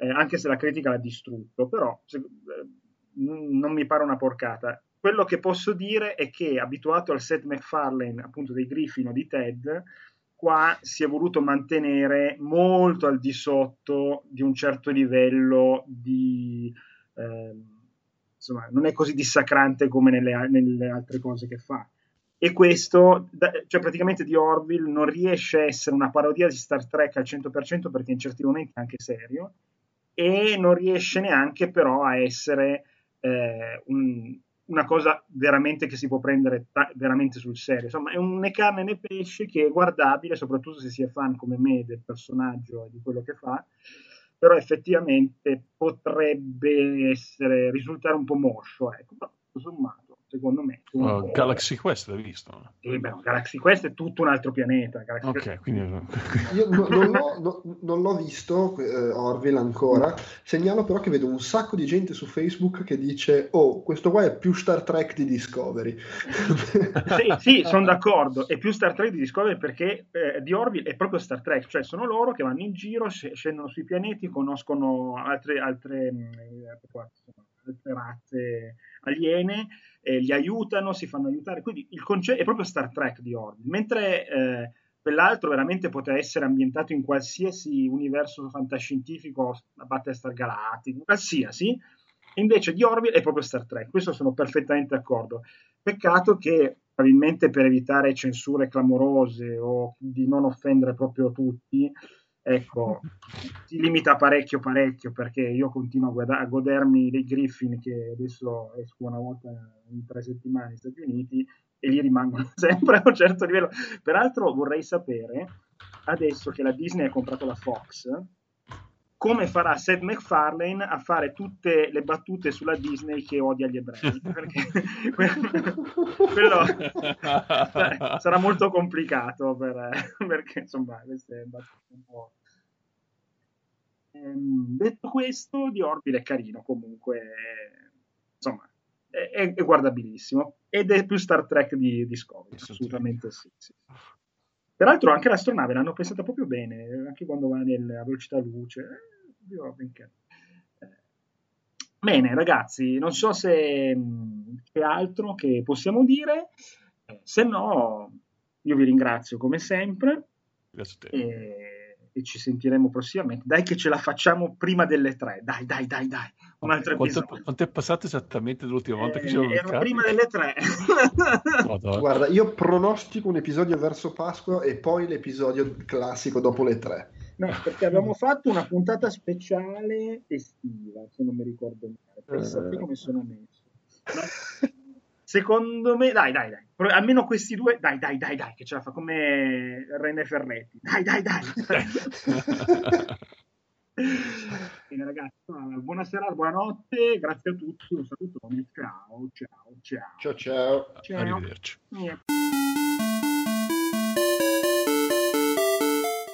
eh, anche se la critica l'ha distrutto, però se, eh, non mi pare una porcata. Quello che posso dire è che, abituato al set McFarlane, appunto dei Griffin o di Ted, qua si è voluto mantenere molto al di sotto di un certo livello di... Eh, insomma, non è così dissacrante come nelle, nelle altre cose che fa e questo, cioè praticamente di Orville non riesce a essere una parodia di Star Trek al 100% perché in certi momenti è anche serio e non riesce neanche però a essere eh, un, una cosa veramente che si può prendere ta- veramente sul serio. Insomma, è un né carne né pesce che è guardabile, soprattutto se si è fan come me del personaggio e di quello che fa, però effettivamente potrebbe essere, risultare un po' moscio, ecco, però tutto secondo me. Uh, Galaxy Quest l'hai visto? Sì, beh, Galaxy Quest è tutto un altro pianeta. Galaxy ok, quindi... Io no, non, l'ho, no, non, l'ho, visto, eh, Orville, ancora. Segnalo però che vedo un sacco di gente su Facebook che dice oh, questo qua è più Star Trek di Discovery. sì, sì sono d'accordo, è più Star Trek di Discovery perché eh, di Orville è proprio Star Trek, cioè sono loro che vanno in giro, scendono sui pianeti, conoscono altre, altre, eh, altre razze aliene eh, li aiutano, si fanno aiutare. Quindi il concetto è proprio Star Trek di Orville, mentre eh, quell'altro veramente poteva essere ambientato in qualsiasi universo fantascientifico, Battlestar Galactica, qualsiasi. Invece di Orville è proprio Star Trek, questo sono perfettamente d'accordo. Peccato che probabilmente per evitare censure clamorose o di non offendere proprio tutti, ecco, si limita parecchio parecchio perché io continuo a, guarda- a godermi dei Griffin che adesso esco una volta in tre settimane negli Stati Uniti e lì rimangono sempre a un certo livello. Peraltro vorrei sapere, adesso che la Disney ha comprato la Fox, come farà Seth MacFarlane a fare tutte le battute sulla Disney che odia gli ebrei perché quello sarà molto complicato per, perché insomma queste battute un po' ehm, detto questo di Orville è carino comunque insomma è, è, guardabilissimo ed è più Star Trek di Discovery assolutamente sì, sì. Peraltro anche l'astronave l'hanno pensata proprio bene, anche quando va nella velocità luce io benché. Eh, bene, ragazzi, non so se c'è altro che possiamo dire, eh, se no io vi ringrazio come sempre e, e, ci sentiremo prossimamente. Dai che ce la facciamo prima delle tre, dai, dai, dai, dai. Un altro quanto, episodio. Quanto è passato esattamente l'ultima volta che ci siamo eh, Era prima delle tre. Guarda, io pronostico un episodio verso Pasqua e poi l'episodio classico dopo le tre. No, perché abbiamo fatto una puntata speciale estiva, se non mi ricordo male. Pensate uh. come sono messo. No? Secondo me, dai, dai, dai. Però Almeno questi due, dai, dai, dai, dai, che ce la fa come René Ferretti. Dai, dai, dai. Bene, ragazzi, allora, buona serata, buonanotte, grazie a tutti, un salutone, ciao, ciao, ciao. Ciao ciao. Ciao. Arrivederci.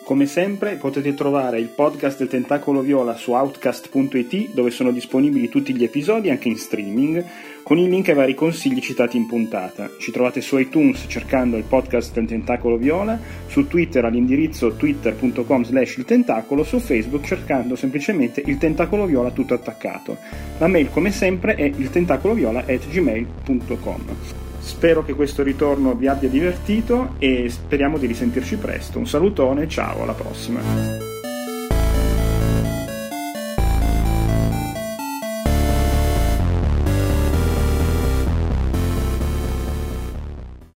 Come sempre potete trovare il podcast del Tentacolo Viola su outcast.it dove sono disponibili tutti gli episodi anche in streaming con il link ai vari consigli citati in puntata. Ci trovate su iTunes cercando il podcast del Tentacolo Viola, su Twitter all'indirizzo twitter.com slash il tentacolo, su Facebook cercando semplicemente il Tentacolo Viola tutto attaccato. La mail come sempre è il tentacoloviola at gmail.com. Spero che questo ritorno vi abbia divertito e speriamo di risentirci presto. Un salutone, ciao, alla prossima.